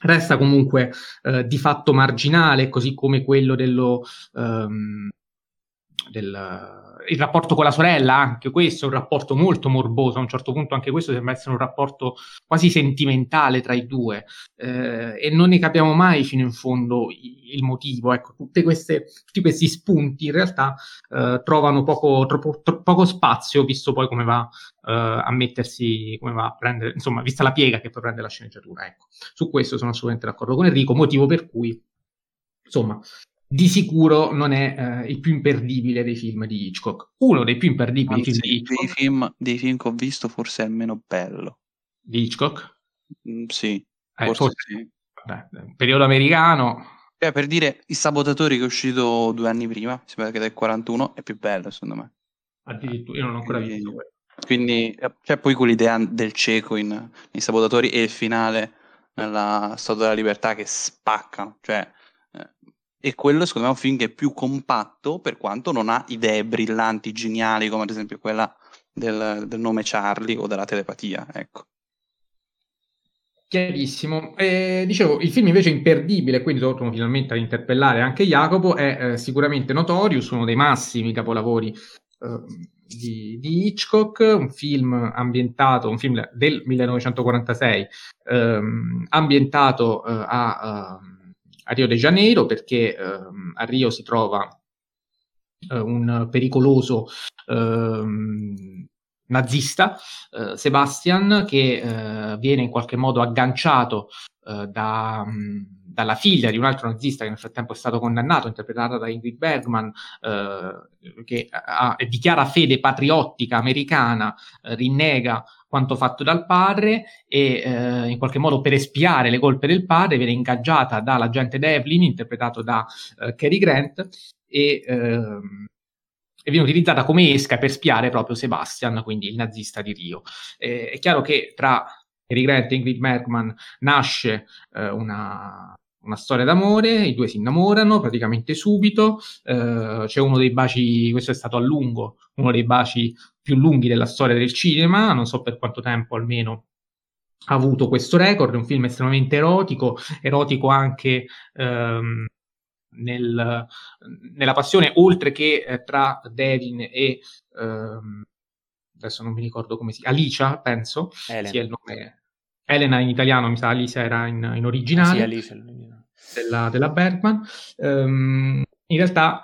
resta comunque uh, di fatto marginale, così come quello dello, um, del, il rapporto con la sorella, anche questo è un rapporto molto morboso, a un certo punto anche questo sembra essere un rapporto quasi sentimentale tra i due eh, e non ne capiamo mai fino in fondo il motivo. Ecco, queste, tutti questi spunti in realtà eh, trovano poco, troppo, troppo, poco spazio, visto poi come va eh, a mettersi, come va a prendere, insomma, vista la piega che poi prende la sceneggiatura. Ecco, su questo sono assolutamente d'accordo con Enrico, motivo per cui insomma, di sicuro non è eh, il più imperdibile dei film di Hitchcock. Uno dei più imperdibili Anzi, film di Hitchcock. Dei film, dei film che ho visto, forse è il meno bello. Di Hitchcock? Mm, sì, eh, forse, forse sì. Vabbè, periodo americano. Cioè, per dire, I Sabotatori che è uscito due anni prima, si vede che del 41, è più bello, secondo me. Addirittura, io non ho ancora quindi, visto quello. Quindi c'è cioè, poi quell'idea del cieco in, nei Sabotatori e il finale nella Statua della Libertà che spaccano. Cioè, e quello secondo me è un film che è più compatto per quanto non ha idee brillanti, geniali, come ad esempio quella del, del nome Charlie o della telepatia, ecco. Chiarissimo. Eh, dicevo, il film invece imperdibile, quindi torno finalmente ad interpellare anche Jacopo, è eh, sicuramente Notorious, uno dei massimi capolavori eh, di, di, Hitchcock, un film ambientato, un film del 1946, ehm, ambientato eh, a ehm, a Rio de Janeiro perché ehm, a Rio si trova eh, un pericoloso ehm, nazista, eh, Sebastian, che eh, viene in qualche modo agganciato eh, da, mh, dalla figlia di un altro nazista che nel frattempo è stato condannato, interpretata da Ingrid Bergman, eh, che ha, dichiara fede patriottica americana, eh, rinnega quanto fatto dal padre e eh, in qualche modo per espiare le colpe del padre viene ingaggiata dall'agente Devlin, interpretato da eh, Cary Grant, e, ehm, e viene utilizzata come esca per spiare proprio Sebastian, quindi il nazista di Rio. Eh, è chiaro che tra Cary Grant e Ingrid Bergman nasce eh, una, una storia d'amore, i due si innamorano praticamente subito, eh, c'è uno dei baci, questo è stato a lungo, uno dei baci più lunghi della storia del cinema, non so per quanto tempo almeno ha avuto questo record, è un film estremamente erotico, erotico anche ehm, nel, nella passione, oltre che eh, tra Devin e ehm, adesso non mi ricordo come si chiama, Alicia, penso, Elena. sia il nome. Elena in italiano, mi sa, Alicia era in, in originale. Sì, Alicia della, della Bergman. Um, in realtà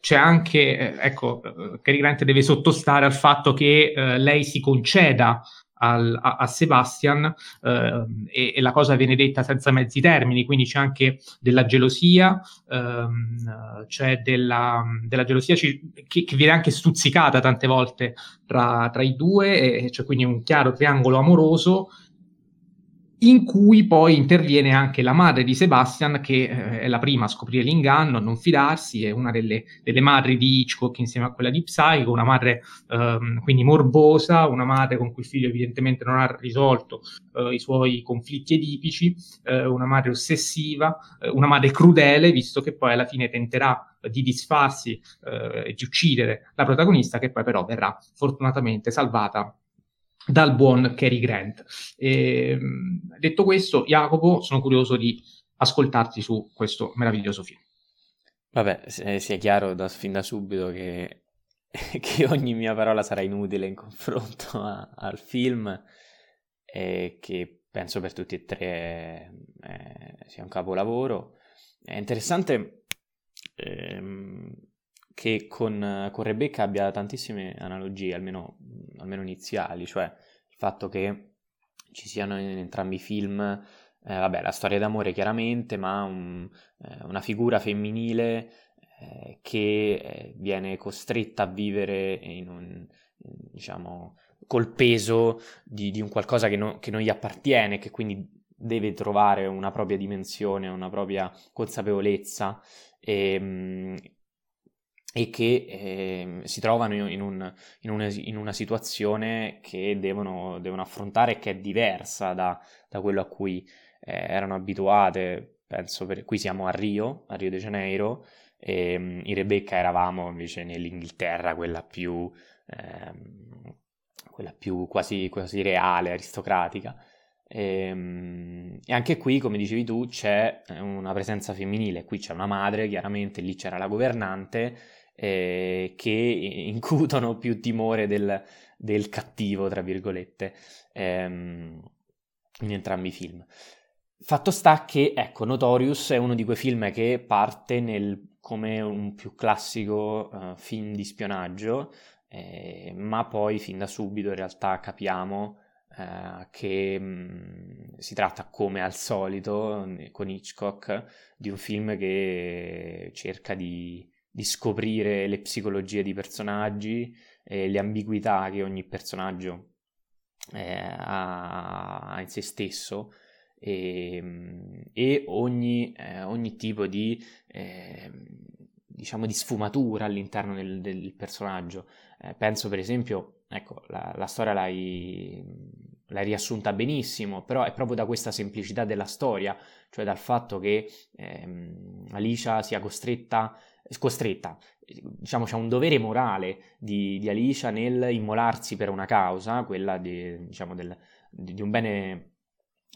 c'è anche, eh, ecco, Cary Grant deve sottostare al fatto che eh, lei si conceda al, a, a, Sebastian eh, e, e, la cosa viene detta senza mezzi termini, quindi c'è anche della gelosia, ehm, c'è della, della gelosia che, che, viene anche stuzzicata tante volte tra, tra i due, e c'è quindi un chiaro triangolo amoroso in cui poi interviene anche la madre di Sebastian, che eh, è la prima a scoprire l'inganno, a non fidarsi, è una delle, delle, madri di Hitchcock insieme a quella di Psycho, una madre ehm, quindi morbosa, una madre con cui il figlio evidentemente non ha risolto eh, i suoi conflitti edipici, eh, una madre ossessiva, eh, una madre crudele, visto che poi alla fine tenterà di disfarsi eh, e di uccidere la protagonista, che poi però verrà fortunatamente salvata dal buon Cary Grant. E, detto questo, Jacopo, sono curioso di ascoltarti su questo meraviglioso film. Vabbè, sia chiaro da, fin da subito che, che, ogni mia parola sarà inutile in confronto a, al film e che penso per tutti e tre eh, sia un capolavoro. È interessante ehm, che con, con, Rebecca abbia tantissime analogie, almeno, almeno, iniziali, cioè il fatto che ci siano in entrambi i film, eh, vabbè, la storia d'amore chiaramente, ma un, eh, una figura femminile eh, che eh, viene costretta a vivere in un, diciamo, col peso di, di un qualcosa che, no, che non gli appartiene, che quindi deve trovare una propria dimensione, una propria consapevolezza. E, ehm, e che eh, si trovano in, un, in, una, in, una, situazione che devono, devono, affrontare che è diversa da, da quello a cui eh, erano abituate. Penso per, qui siamo a Rio, a Rio de Janeiro, e in Rebecca eravamo invece nell'Inghilterra, quella più, ehm, quella più quasi, quasi reale, aristocratica. E, ehm, e, anche qui, come dicevi tu, c'è una presenza femminile. Qui c'è una madre, chiaramente, lì c'era la governante eh, che incutono più timore del, del cattivo, tra virgolette, ehm, in entrambi i film. Fatto sta che, ecco, Notorious è uno di quei film che parte nel, come un più classico uh, film di spionaggio, eh, ma poi fin da subito in realtà capiamo uh, che mh, mm, si tratta, come al solito, con Hitchcock, di un film che cerca di di scoprire le psicologie di personaggi, eh, le ambiguità che ogni personaggio eh, ha in se stesso e, ehm, e ogni, eh, ogni, tipo di, ehm, diciamo, di sfumatura all'interno del, del personaggio. Eh, penso per esempio, ecco, la, la storia l'hai, l'hai, riassunta benissimo, però è proprio da questa semplicità della storia, cioè dal fatto che ehm, Alicia sia costretta costretta, diciamo c'è un dovere morale di, di, Alicia nel immolarsi per una causa, quella di, diciamo del, di, di un, bene,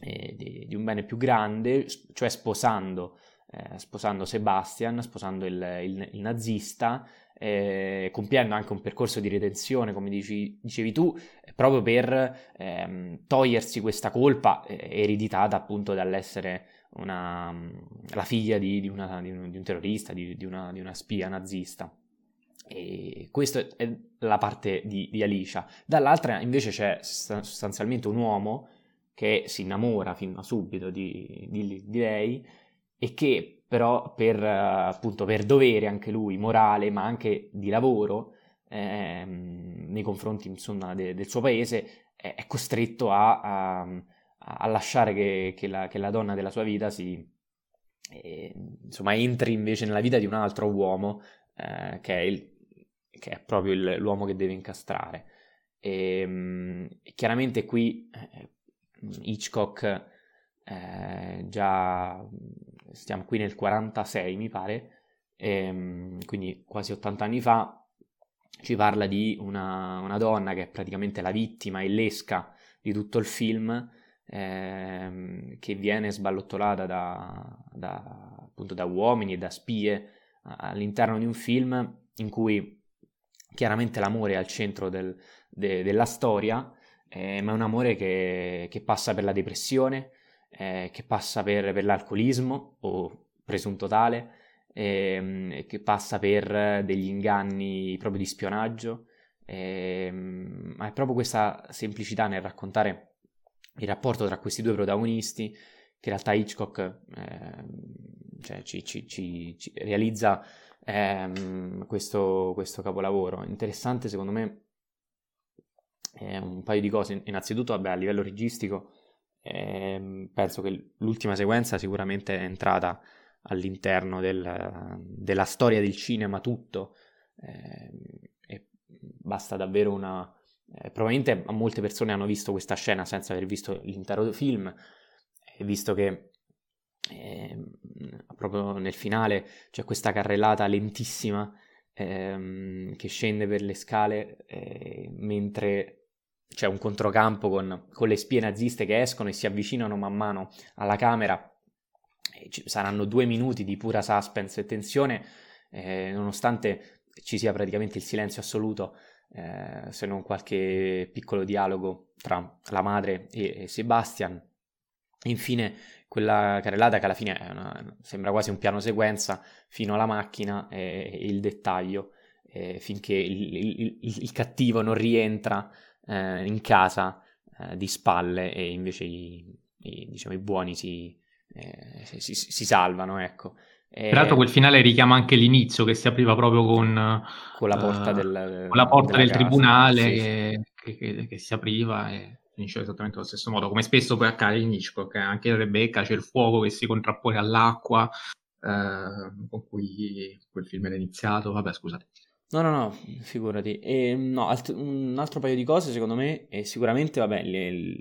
eh, di, un bene più grande, cioè sposando, eh, sposando Sebastian, sposando il, il, il nazista, eh, compiendo anche un percorso di redenzione, come dici, dicevi tu, proprio per ehm, togliersi questa colpa eh, ereditata appunto dall'essere una, la figlia di, di, una, di, un, di un, terrorista, di, una, una, spia nazista. E questa è la parte di, Alicia. Dall'altra invece c'è sostanzialmente un uomo che si innamora fin da subito di lei e che però per, appunto, per dovere anche lui, morale, ma anche di lavoro, ehm, nei confronti insomma, de, del suo paese, è, è costretto a, a, a lasciare che, che, la, che, la, donna della sua vita si, eh, insomma, entri invece nella vita di un altro uomo, eh, che, è il, che, è proprio il, l'uomo che deve incastrare. E, ehm, chiaramente qui eh, Hitchcock eh, già stiamo qui nel 46 mi pare, ehm, quindi quasi 80 anni fa, ci parla di una, una, donna che è praticamente la vittima e l'esca di tutto il film, ehm, che viene sballottolata da, da, appunto da uomini e da spie all'interno di un film in cui chiaramente l'amore è al centro del, de, della storia, eh, ma è un amore che, che, passa per la depressione, eh, che passa per, per, l'alcolismo o presunto tale, eh, che passa per degli inganni proprio di spionaggio, ehm, ma è proprio questa semplicità nel raccontare il rapporto tra questi due protagonisti che in realtà Hitchcock ehm, cioè, ci, ci, ci, ci, realizza ehm, questo, questo capolavoro. Interessante secondo me eh, un paio di cose. Innanzitutto, vabbè, a livello registico, eh, penso che l'ultima sequenza sicuramente è entrata all'interno del, della storia del cinema tutto. Eh, e basta davvero una. Eh, probabilmente molte persone hanno visto questa scena senza aver visto l'intero film, visto che eh, proprio nel finale c'è questa carrellata lentissima ehm, che scende per le scale eh, mentre c'è un controcampo con, con, le spie naziste che escono e si avvicinano man mano alla camera. Ci saranno due minuti di pura suspense e tensione, eh, nonostante ci sia praticamente il silenzio assoluto, eh, se non qualche piccolo dialogo tra la madre e, e Sebastian. Infine, quella carrellata che alla fine una, sembra quasi un piano sequenza fino alla macchina e, e il dettaglio, eh, finché il, il, il, il cattivo non rientra eh, in casa eh, di spalle e invece i, i, diciamo, i buoni si, eh, si, si, salvano, ecco. Tra l'altro quel finale richiama anche l'inizio che si apriva proprio con, con la porta, del, con la porta del tribunale sì. che, che, che, si apriva e finisce esattamente allo stesso modo, come spesso poi accade in Hitchcock, anche in Rebecca c'è il fuoco che si contrappone all'acqua eh, con cui quel film era iniziato, vabbè scusate. No, no, no, figurati. E, no, alt- un altro paio di cose secondo me, e sicuramente, vabbè, le,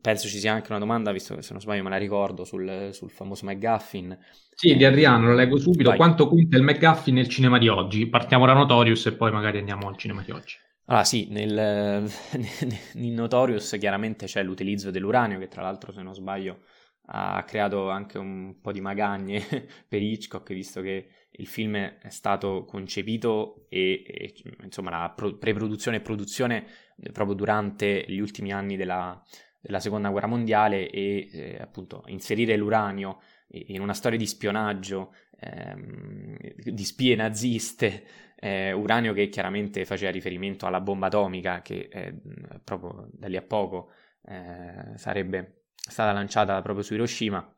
penso ci sia anche una domanda, visto che se non sbaglio me la ricordo, sul, sul famoso McGuffin. Sì, di Adriano, lo leggo subito. Vai. Quanto conta il McGuffin nel cinema di oggi? Partiamo da Notorious e poi magari andiamo al cinema di oggi. Allora sì, nel, in Notorious chiaramente c'è l'utilizzo dell'uranio, che tra l'altro se non sbaglio ha creato anche un po' di magagne per Hitchcock, visto che il film è stato concepito e, e insomma la pro- pre-produzione e produzione eh, proprio durante gli ultimi anni della, della seconda guerra mondiale e eh, appunto inserire l'uranio in una storia di spionaggio, ehm, di spie naziste, eh, uranio che chiaramente faceva riferimento alla bomba atomica che eh, proprio da lì a poco eh, sarebbe stata lanciata proprio su Hiroshima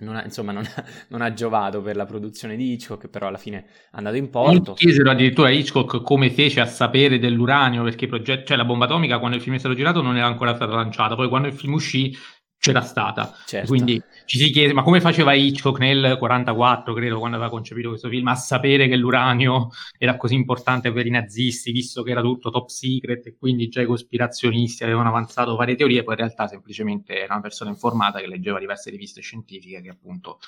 non ha, insomma, non ha, non ha, giovato per la produzione di Hitchcock, però alla fine è andato in porto. Chiesero addirittura a Hitchcock come fece a sapere dell'uranio, perché proget- cioè, la bomba atomica quando il film è stato girato non era ancora stata lanciata, poi quando il film uscì c'era stata. Certo. Quindi ci si chiede, ma come faceva Hitchcock nel 44, credo, quando aveva concepito questo film, a sapere che l'uranio era così importante per i nazisti, visto che era tutto top secret e quindi già i cospirazionisti avevano avanzato varie teorie, poi in realtà semplicemente era una persona informata che leggeva diverse riviste scientifiche che appunto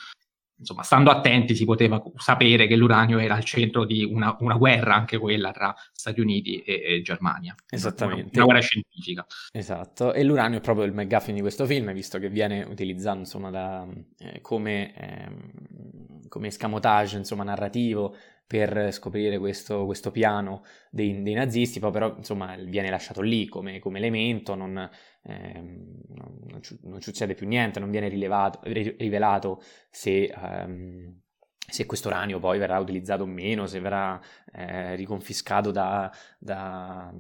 insomma, stando attenti si poteva sapere che l'uranio era al centro di una, una guerra, anche quella tra Stati Uniti e, e Germania. Esattamente. Una, una, guerra scientifica. Esatto, e l'uranio è proprio il McGuffin di questo film, visto che viene utilizzato insomma, da, eh, come, eh, come escamotage insomma, narrativo per scoprire questo, questo piano dei, dei, nazisti, poi però insomma viene lasciato lì come, come elemento, non, ehm, non, non, succede più niente, non viene rivelato se, ehm, se questo uranio poi verrà utilizzato o meno, se verrà eh, riconfiscato da, da,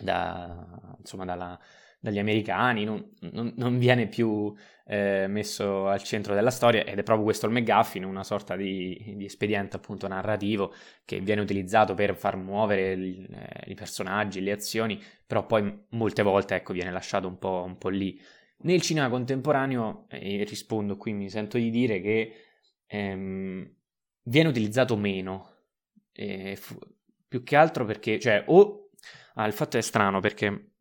da, insomma, dalla, dagli americani, non, non, non viene più eh, messo al centro della storia ed è proprio questo il McGuffin, una sorta di, di espediente appunto narrativo che viene utilizzato per far muovere il, eh, i personaggi, le azioni, però poi molte volte ecco, viene lasciato un po', un po lì. Nel cinema contemporaneo, e rispondo qui, mi sento di dire che ehm, viene utilizzato meno, fu- più che altro perché, cioè, o ah, il fatto è strano perché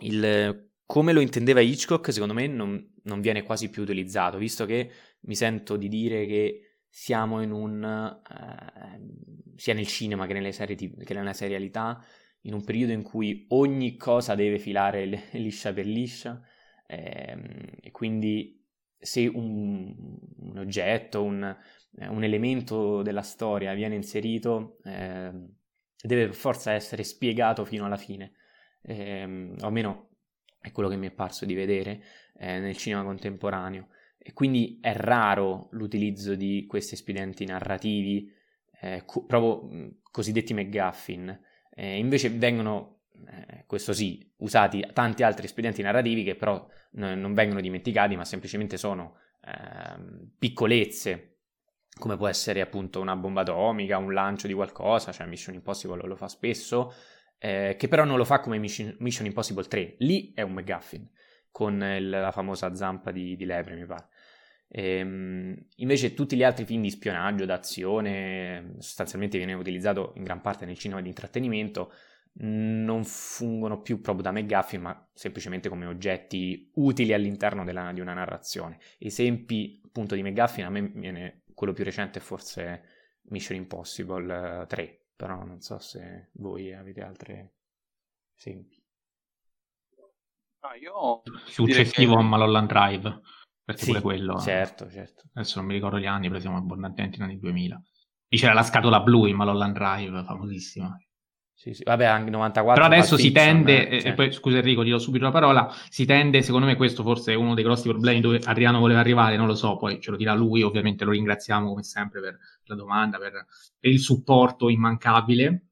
il, come lo intendeva Hitchcock, secondo me non, non, viene quasi più utilizzato, visto che mi sento di dire che siamo in un, eh, sia nel cinema che, nelle serie, che nella serialità, in un periodo in cui ogni cosa deve filare liscia per liscia, eh, e quindi se un, un oggetto, un, un, elemento della storia viene inserito, eh, deve per forza essere spiegato fino alla fine. Eh, o almeno è quello che mi è parso di vedere eh, nel cinema contemporaneo. E quindi è raro l'utilizzo di questi espedienti narrativi, eh, co- proprio cosiddetti McGuffin. invece vengono eh, questo sì, usati tanti altri espedienti narrativi che però n- non vengono dimenticati, ma semplicemente sono eh, piccolezze, come può essere appunto una bomba atomica, un lancio di qualcosa, cioè Mission Impossible lo fa spesso, eh, che però non lo fa come Mission, Mission, Impossible 3. Lì è un McGuffin, con il, la famosa zampa di, di lepre, mi pare. Ehm, invece tutti gli altri film di spionaggio, d'azione, sostanzialmente viene utilizzato in gran parte nel cinema di intrattenimento, non fungono più proprio da McGuffin, ma semplicemente come oggetti utili all'interno della, di una narrazione. Esempi appunto di McGuffin, a me viene quello più recente forse Mission Impossible 3, eh, però non so se voi avete altri esempi. Ah, io successivo che... a Malholland Drive, perché sì, pure quello... Certo, certo. Adesso non mi ricordo gli anni, però siamo abbondantemente negli anni 2000. Lì c'era la scatola blu in Malholland Drive, famosissima. Sì, sì. Vabbè, anche 94. Però adesso si tende, eh, cioè. e poi scusa Enrico, ti do subito la parola, si tende, secondo me questo forse è uno dei grossi problemi dove Adriano voleva arrivare, non lo so, poi ce lo dirà lui, ovviamente lo ringraziamo come sempre per la domanda, per, per il supporto immancabile.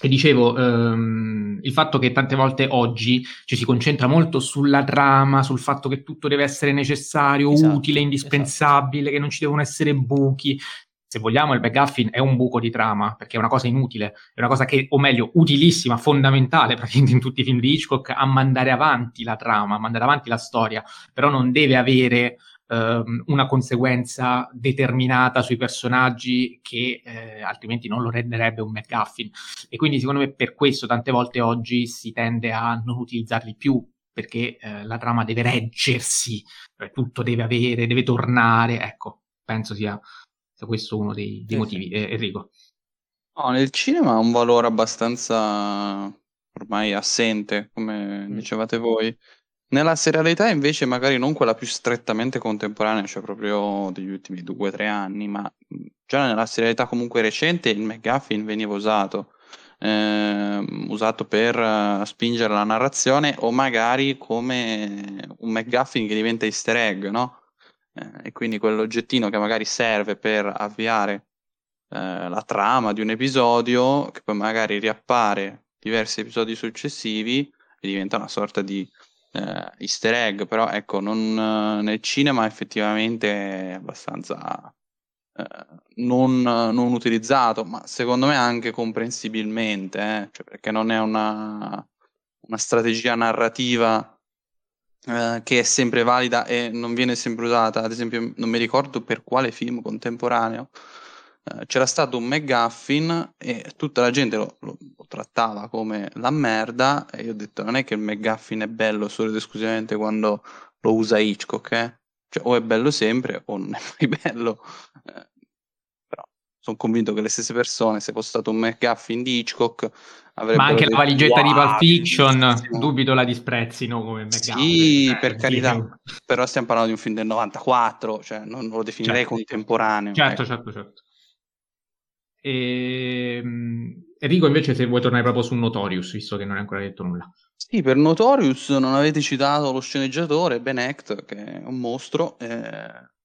E dicevo, ehm, il fatto che tante volte oggi ci si concentra molto sulla trama, sul fatto che tutto deve essere necessario, esatto, utile, indispensabile, esatto. che non ci devono essere buchi se vogliamo, il McGuffin è un buco di trama, perché è una cosa inutile, è una cosa che, o meglio, utilissima, fondamentale, praticamente in tutti i film di Hitchcock, a mandare avanti la trama, a mandare avanti la storia, però non deve avere ehm, una conseguenza determinata sui personaggi che eh, altrimenti non lo renderebbe un McGuffin. E quindi, secondo me, per questo tante volte oggi si tende a non utilizzarli più, perché eh, la trama deve reggersi, eh, tutto deve avere, deve tornare, ecco, penso sia questo è uno dei, dei sì, motivi. Eh, Enrico. No, nel cinema ha un valore abbastanza ormai assente, come mm. dicevate voi. Nella serialità invece magari non quella più strettamente contemporanea, cioè proprio degli ultimi due o tre anni, ma già nella serialità comunque recente il McGuffin veniva usato, eh, usato per uh, spingere la narrazione o magari come un McGuffin che diventa easter egg, no? Eh, e quindi quell'oggettino che magari serve per avviare eh, la trama di un episodio, che poi magari riappare diversi episodi successivi e diventa una sorta di eh, easter egg, però ecco, non, nel cinema effettivamente è abbastanza eh, non, non, utilizzato, ma secondo me anche comprensibilmente, eh, cioè perché non è una, una strategia narrativa eh, che è sempre valida e non viene sempre usata. Ad esempio, non mi ricordo per quale film contemporaneo uh, c'era stato un McGuffin e tutta la gente lo, lo, lo, trattava come la merda. E io ho detto: non è che il McGuffin è bello solo ed esclusivamente quando lo usa Hitchcock, eh? Cioè, o è bello sempre o non è mai bello. Eh, sono convinto che le stesse persone, se fosse stato un McGuffin di Hitchcock, Ma anche detto, la valigetta wow, di Pulp Fiction, dubito la disprezzino come McGuffin. Sì, per carità, però stiamo parlando di un film del 94, cioè non lo definirei certo. contemporaneo. Certo, ecco. certo, certo. E... Ehm, Enrico, invece, se vuoi tornare proprio su Notorious, visto che non hai ancora detto nulla. Sì, per Notorious non avete citato lo sceneggiatore Ben Act, che è un mostro. Eh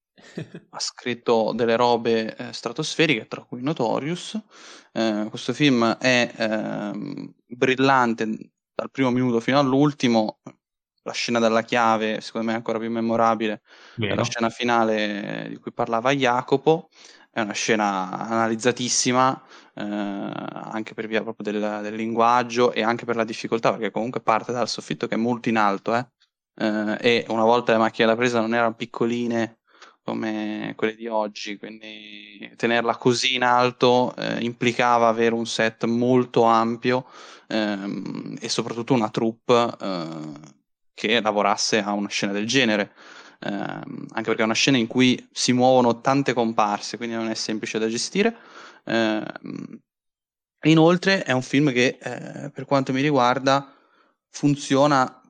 ha scritto delle robe eh, stratosferiche, tra cui Notorious. Eh, questo film è ehm, brillante dal primo minuto fino all'ultimo. La scena della chiave, secondo me, è ancora più memorabile. Vero. La scena finale di cui parlava Jacopo. È una scena analizzatissima, eh, anche per via proprio del, del, linguaggio e anche per la difficoltà, perché comunque parte dal soffitto che è molto in alto, eh? Eh, e una volta le macchine da presa non erano piccoline come quelle di oggi, quindi tenerla così in alto eh, implicava avere un set molto ampio ehm, e soprattutto una troupe eh, che lavorasse a una scena del genere. Eh, anche perché è una scena in cui si muovono tante comparse, quindi non è semplice da gestire. Eh, inoltre è un film che, eh, per quanto mi riguarda, funziona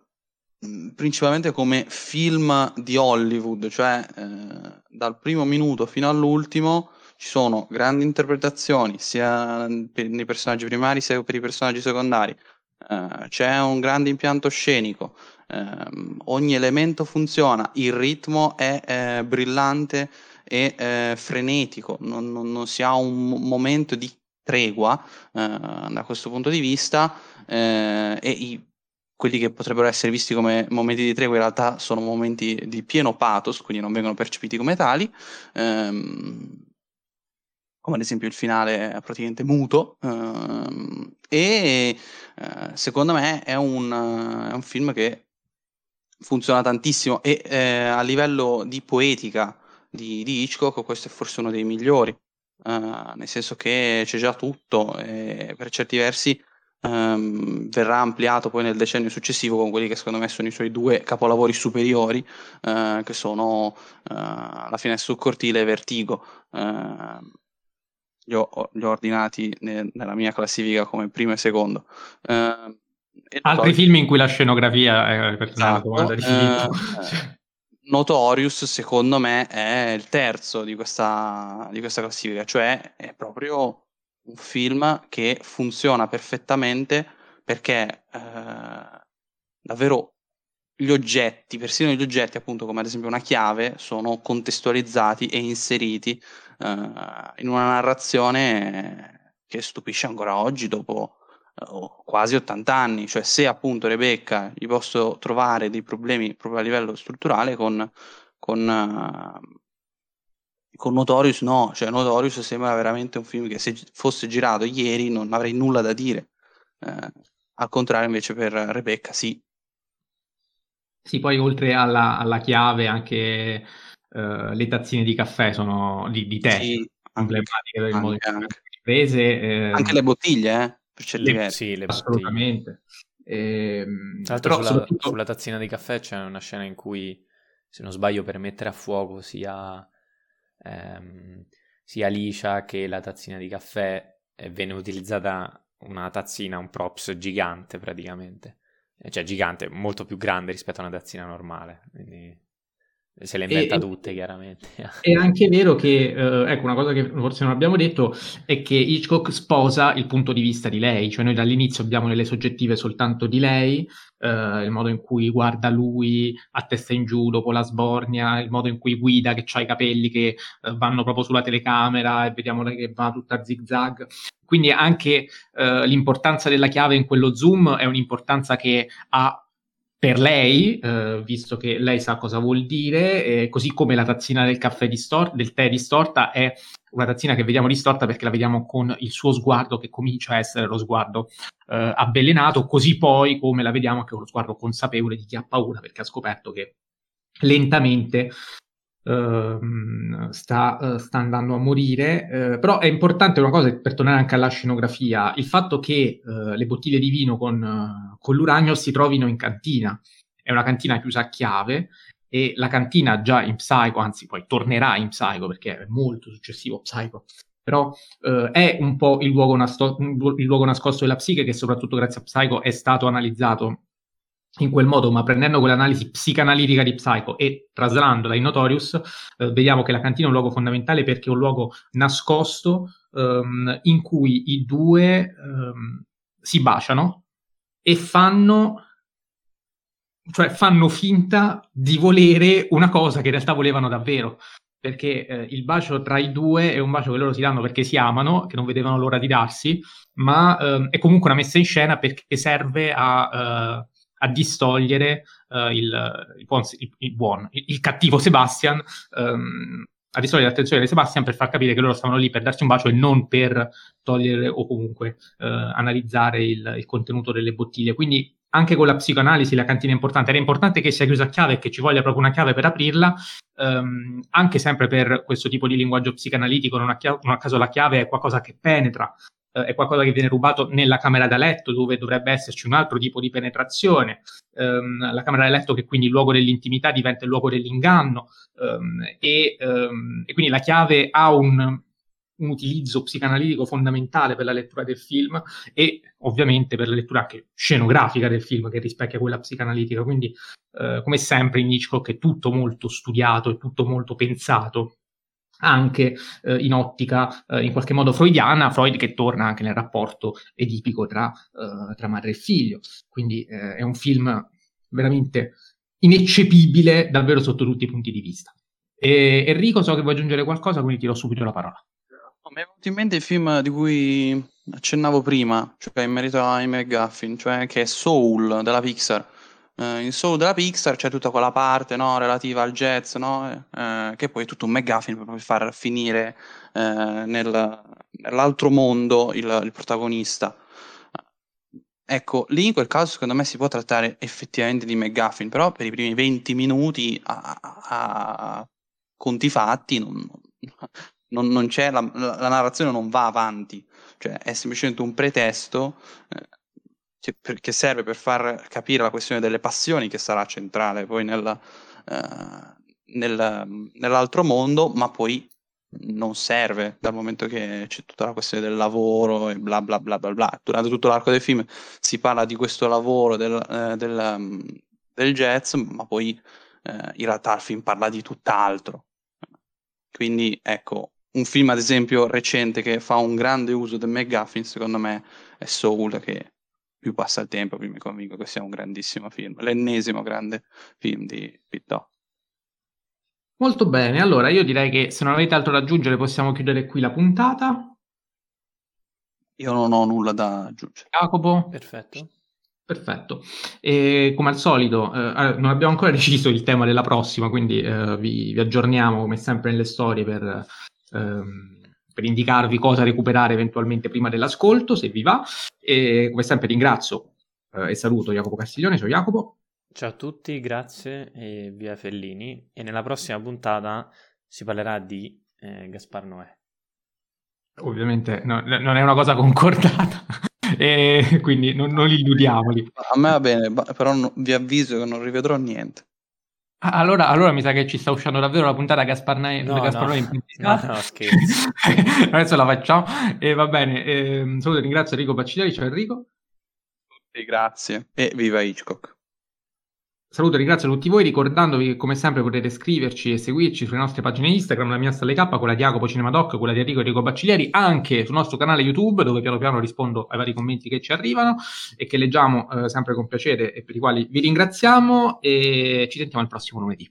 principalmente come film di Hollywood, cioè eh, dal primo minuto fino all'ultimo ci sono grandi interpretazioni sia per i personaggi primari sia per i personaggi secondari. Uh, c'è un grande impianto scenico, uh, ogni elemento funziona, il ritmo è eh, brillante e eh, frenetico, non, non, non, si ha un momento di tregua da questo punto di vista e i quelli che potrebbero essere visti come momenti di tregua in realtà sono momenti di pieno pathos, quindi non vengono percepiti come tali, ehm, come ad esempio il finale è praticamente muto, ehm, e eh, secondo me è un, è un, film che funziona tantissimo e eh, a livello di poetica di, di, Hitchcock questo è forse uno dei migliori, eh, nel senso che c'è già tutto e per certi versi ehm, verrà ampliato poi nel decennio successivo con quelli che secondo me sono i suoi due capolavori superiori, eh, che sono eh, La finestra sul cortile e Vertigo. Eh, li, ho, li ho, ordinati ne, nella mia classifica come primo e secondo. Eh, e Altri poi... film in cui la scenografia è per esatto, domanda di eh, Notorious, secondo me, è il terzo di questa, di questa classifica, cioè è proprio un film che funziona perfettamente perché eh, davvero gli oggetti, persino gli oggetti appunto come ad esempio una chiave, sono contestualizzati e inseriti eh, in una narrazione che stupisce ancora oggi dopo eh, quasi 80 anni, cioè se appunto Rebecca gli posso trovare dei problemi proprio a livello strutturale con, con uh, con Notorious no, cioè Notorious sembra veramente un film che se fosse girato ieri non avrei nulla da dire. Eh, al contrario invece per Rebecca sì. Sì, poi oltre alla, alla chiave anche uh, le tazzine di caffè sono di, di tè, sì, emblematiche del modo in cui prese. Eh, anche le bottiglie, eh, per certi le, Sì, le assolutamente. Eh, Tra l'altro sulla, soprattutto... sulla tazzina di caffè c'è una scena in cui, se non sbaglio, per mettere a fuoco sia ehm, sia Alicia che la tazzina di caffè venne utilizzata una tazzina, un props gigante praticamente. Eh, cioè gigante, molto più grande rispetto a una tazzina normale. Quindi se le inventa e, tutte chiaramente. È anche vero che, eh, ecco, una cosa che forse non abbiamo detto è che Hitchcock sposa il punto di vista di lei, cioè noi dall'inizio abbiamo nelle soggettive soltanto di lei, eh, il modo in cui guarda lui a testa in giù dopo la sbornia, il modo in cui guida che ha i capelli che eh, vanno proprio sulla telecamera e vediamo che va tutta a zig zag. Quindi anche eh, l'importanza della chiave in quello zoom è un'importanza che ha per lei, eh, visto che lei sa cosa vuol dire, eh, così come la tazzina del caffè distorta, del tè distorta è una tazzina che vediamo distorta perché la vediamo con il suo sguardo che comincia a essere lo sguardo eh, avvelenato, così poi come la vediamo anche con lo sguardo consapevole di chi ha paura perché ha scoperto che lentamente Uh, sta, uh, sta, andando a morire. Uh, però è importante una cosa per tornare anche alla scenografia: il fatto che eh, le bottiglie di vino con, con, l'uranio si trovino in cantina. È una cantina chiusa a chiave e la cantina già in Psycho, anzi poi tornerà in Psycho perché è molto successivo Psycho. Però è un po' il luogo, nasto- il luogo nascosto della psiche che soprattutto grazie a Psycho è stato analizzato in quel modo, ma prendendo quell'analisi psicanalitica di Psycho e trasladandola in Notorious, eh, vediamo che la cantina è un luogo fondamentale perché è un luogo nascosto ehm, in cui i due ehm, si baciano e fanno, cioè fanno finta di volere una cosa che in realtà volevano davvero. perché eh, il bacio tra i due è un bacio che loro si danno perché si amano, che non vedevano l'ora di darsi, ma eh, è comunque una messa in scena perché serve a, uh, a distogliere uh, il, il, buon, il, buon, il, cattivo Sebastian, um, a distogliere l'attenzione di Sebastian per far capire che loro stavano lì per darsi un bacio e non per togliere o comunque uh, analizzare il, contenuto delle bottiglie. Quindi anche con la psicoanalisi la cantina è importante. Era importante che sia chiusa a chiave e che ci voglia proprio una chiave per aprirla, ehm, anche sempre per questo tipo di linguaggio psicanalitico, non a, chia- non a caso la chiave è qualcosa che penetra, eh, è qualcosa che viene rubato nella camera da letto, dove dovrebbe esserci un altro tipo di penetrazione, ehm, la camera da letto che quindi il luogo dell'intimità diventa il luogo dell'inganno, ehm, e, ehm, e quindi la chiave ha un un utilizzo psicanalitico fondamentale per la lettura del film e ovviamente per la lettura anche scenografica del film che rispecchia quella psicanalitica. Quindi, eh, come sempre in Hitchcock è tutto molto studiato, è tutto molto pensato anche eh, in ottica eh, in qualche modo freudiana, Freud che torna anche nel rapporto edipico tra, eh, tra madre e figlio. Quindi eh, è un film veramente ineccepibile davvero sotto tutti i punti di vista. E Enrico, so che vuoi aggiungere qualcosa, quindi ti do subito la parola. Mi è venuto in mente il film di cui accennavo prima, cioè in merito ai McGuffin, cioè che è Soul della Pixar. Eh, in Soul della Pixar c'è tutta quella parte no, relativa al jazz, no, eh, che poi è tutto un McGuffin per far finire eh, nel, nell'altro mondo il, il, protagonista. Ecco, lì in quel caso secondo me si può trattare effettivamente di McGuffin, però per i primi 20 minuti a, a, a conti fatti non, non, non la, la, narrazione non va avanti, cioè è semplicemente un pretesto eh, che, che, serve per far capire la questione delle passioni che sarà centrale poi nel, eh, nel, nell'altro mondo, ma poi non serve dal momento che c'è tutta la questione del lavoro e bla bla bla bla bla. Durante tutto l'arco del film si parla di questo lavoro del, eh, del, um, del jazz, ma poi eh, in realtà il film parla di tutt'altro. Quindi ecco, un film, ad esempio, recente che fa un grande uso del McGuffin, secondo me, è Soul, che più passa il tempo, più mi convinco che sia un grandissimo film. L'ennesimo grande film di Pittò. Molto bene, allora io direi che se non avete altro da aggiungere possiamo chiudere qui la puntata. Io non ho nulla da aggiungere. Jacopo? Perfetto. Perfetto. E come al solito, eh, non abbiamo ancora deciso il tema della prossima, quindi eh, vi, vi, aggiorniamo come sempre nelle storie per ehm, per indicarvi cosa recuperare eventualmente prima dell'ascolto, se vi va. E come sempre ringrazio eh, e saluto Jacopo Castiglione, ciao Jacopo. Ciao a tutti, grazie e via Fellini. E nella prossima puntata si parlerà di eh, Gaspar Noè. Ovviamente no, non è una cosa concordata, e quindi non, non illudiamoli. A me va bene, però vi avviso che non rivedrò niente. Ah, allora, allora mi sa che ci sta uscendo davvero la puntata Gaspar Noè no, Gaspar no. no, no, scherzo. Adesso la facciamo. E va bene. Eh, saluto e ringrazio Enrico Baccigliari. Ciao Enrico. Tutti, grazie. E viva Hitchcock. Saluto e ringrazio tutti voi, ricordandovi che come sempre potete scriverci e seguirci sulle nostre pagine Instagram, la mia Stalle K, quella di Jacopo Cinemadoc, quella di Enrico Enrico Bacciglieri, anche sul nostro canale YouTube, dove piano piano rispondo ai vari commenti che ci arrivano e che leggiamo eh, sempre con piacere e per i quali vi ringraziamo e ci sentiamo il prossimo lunedì.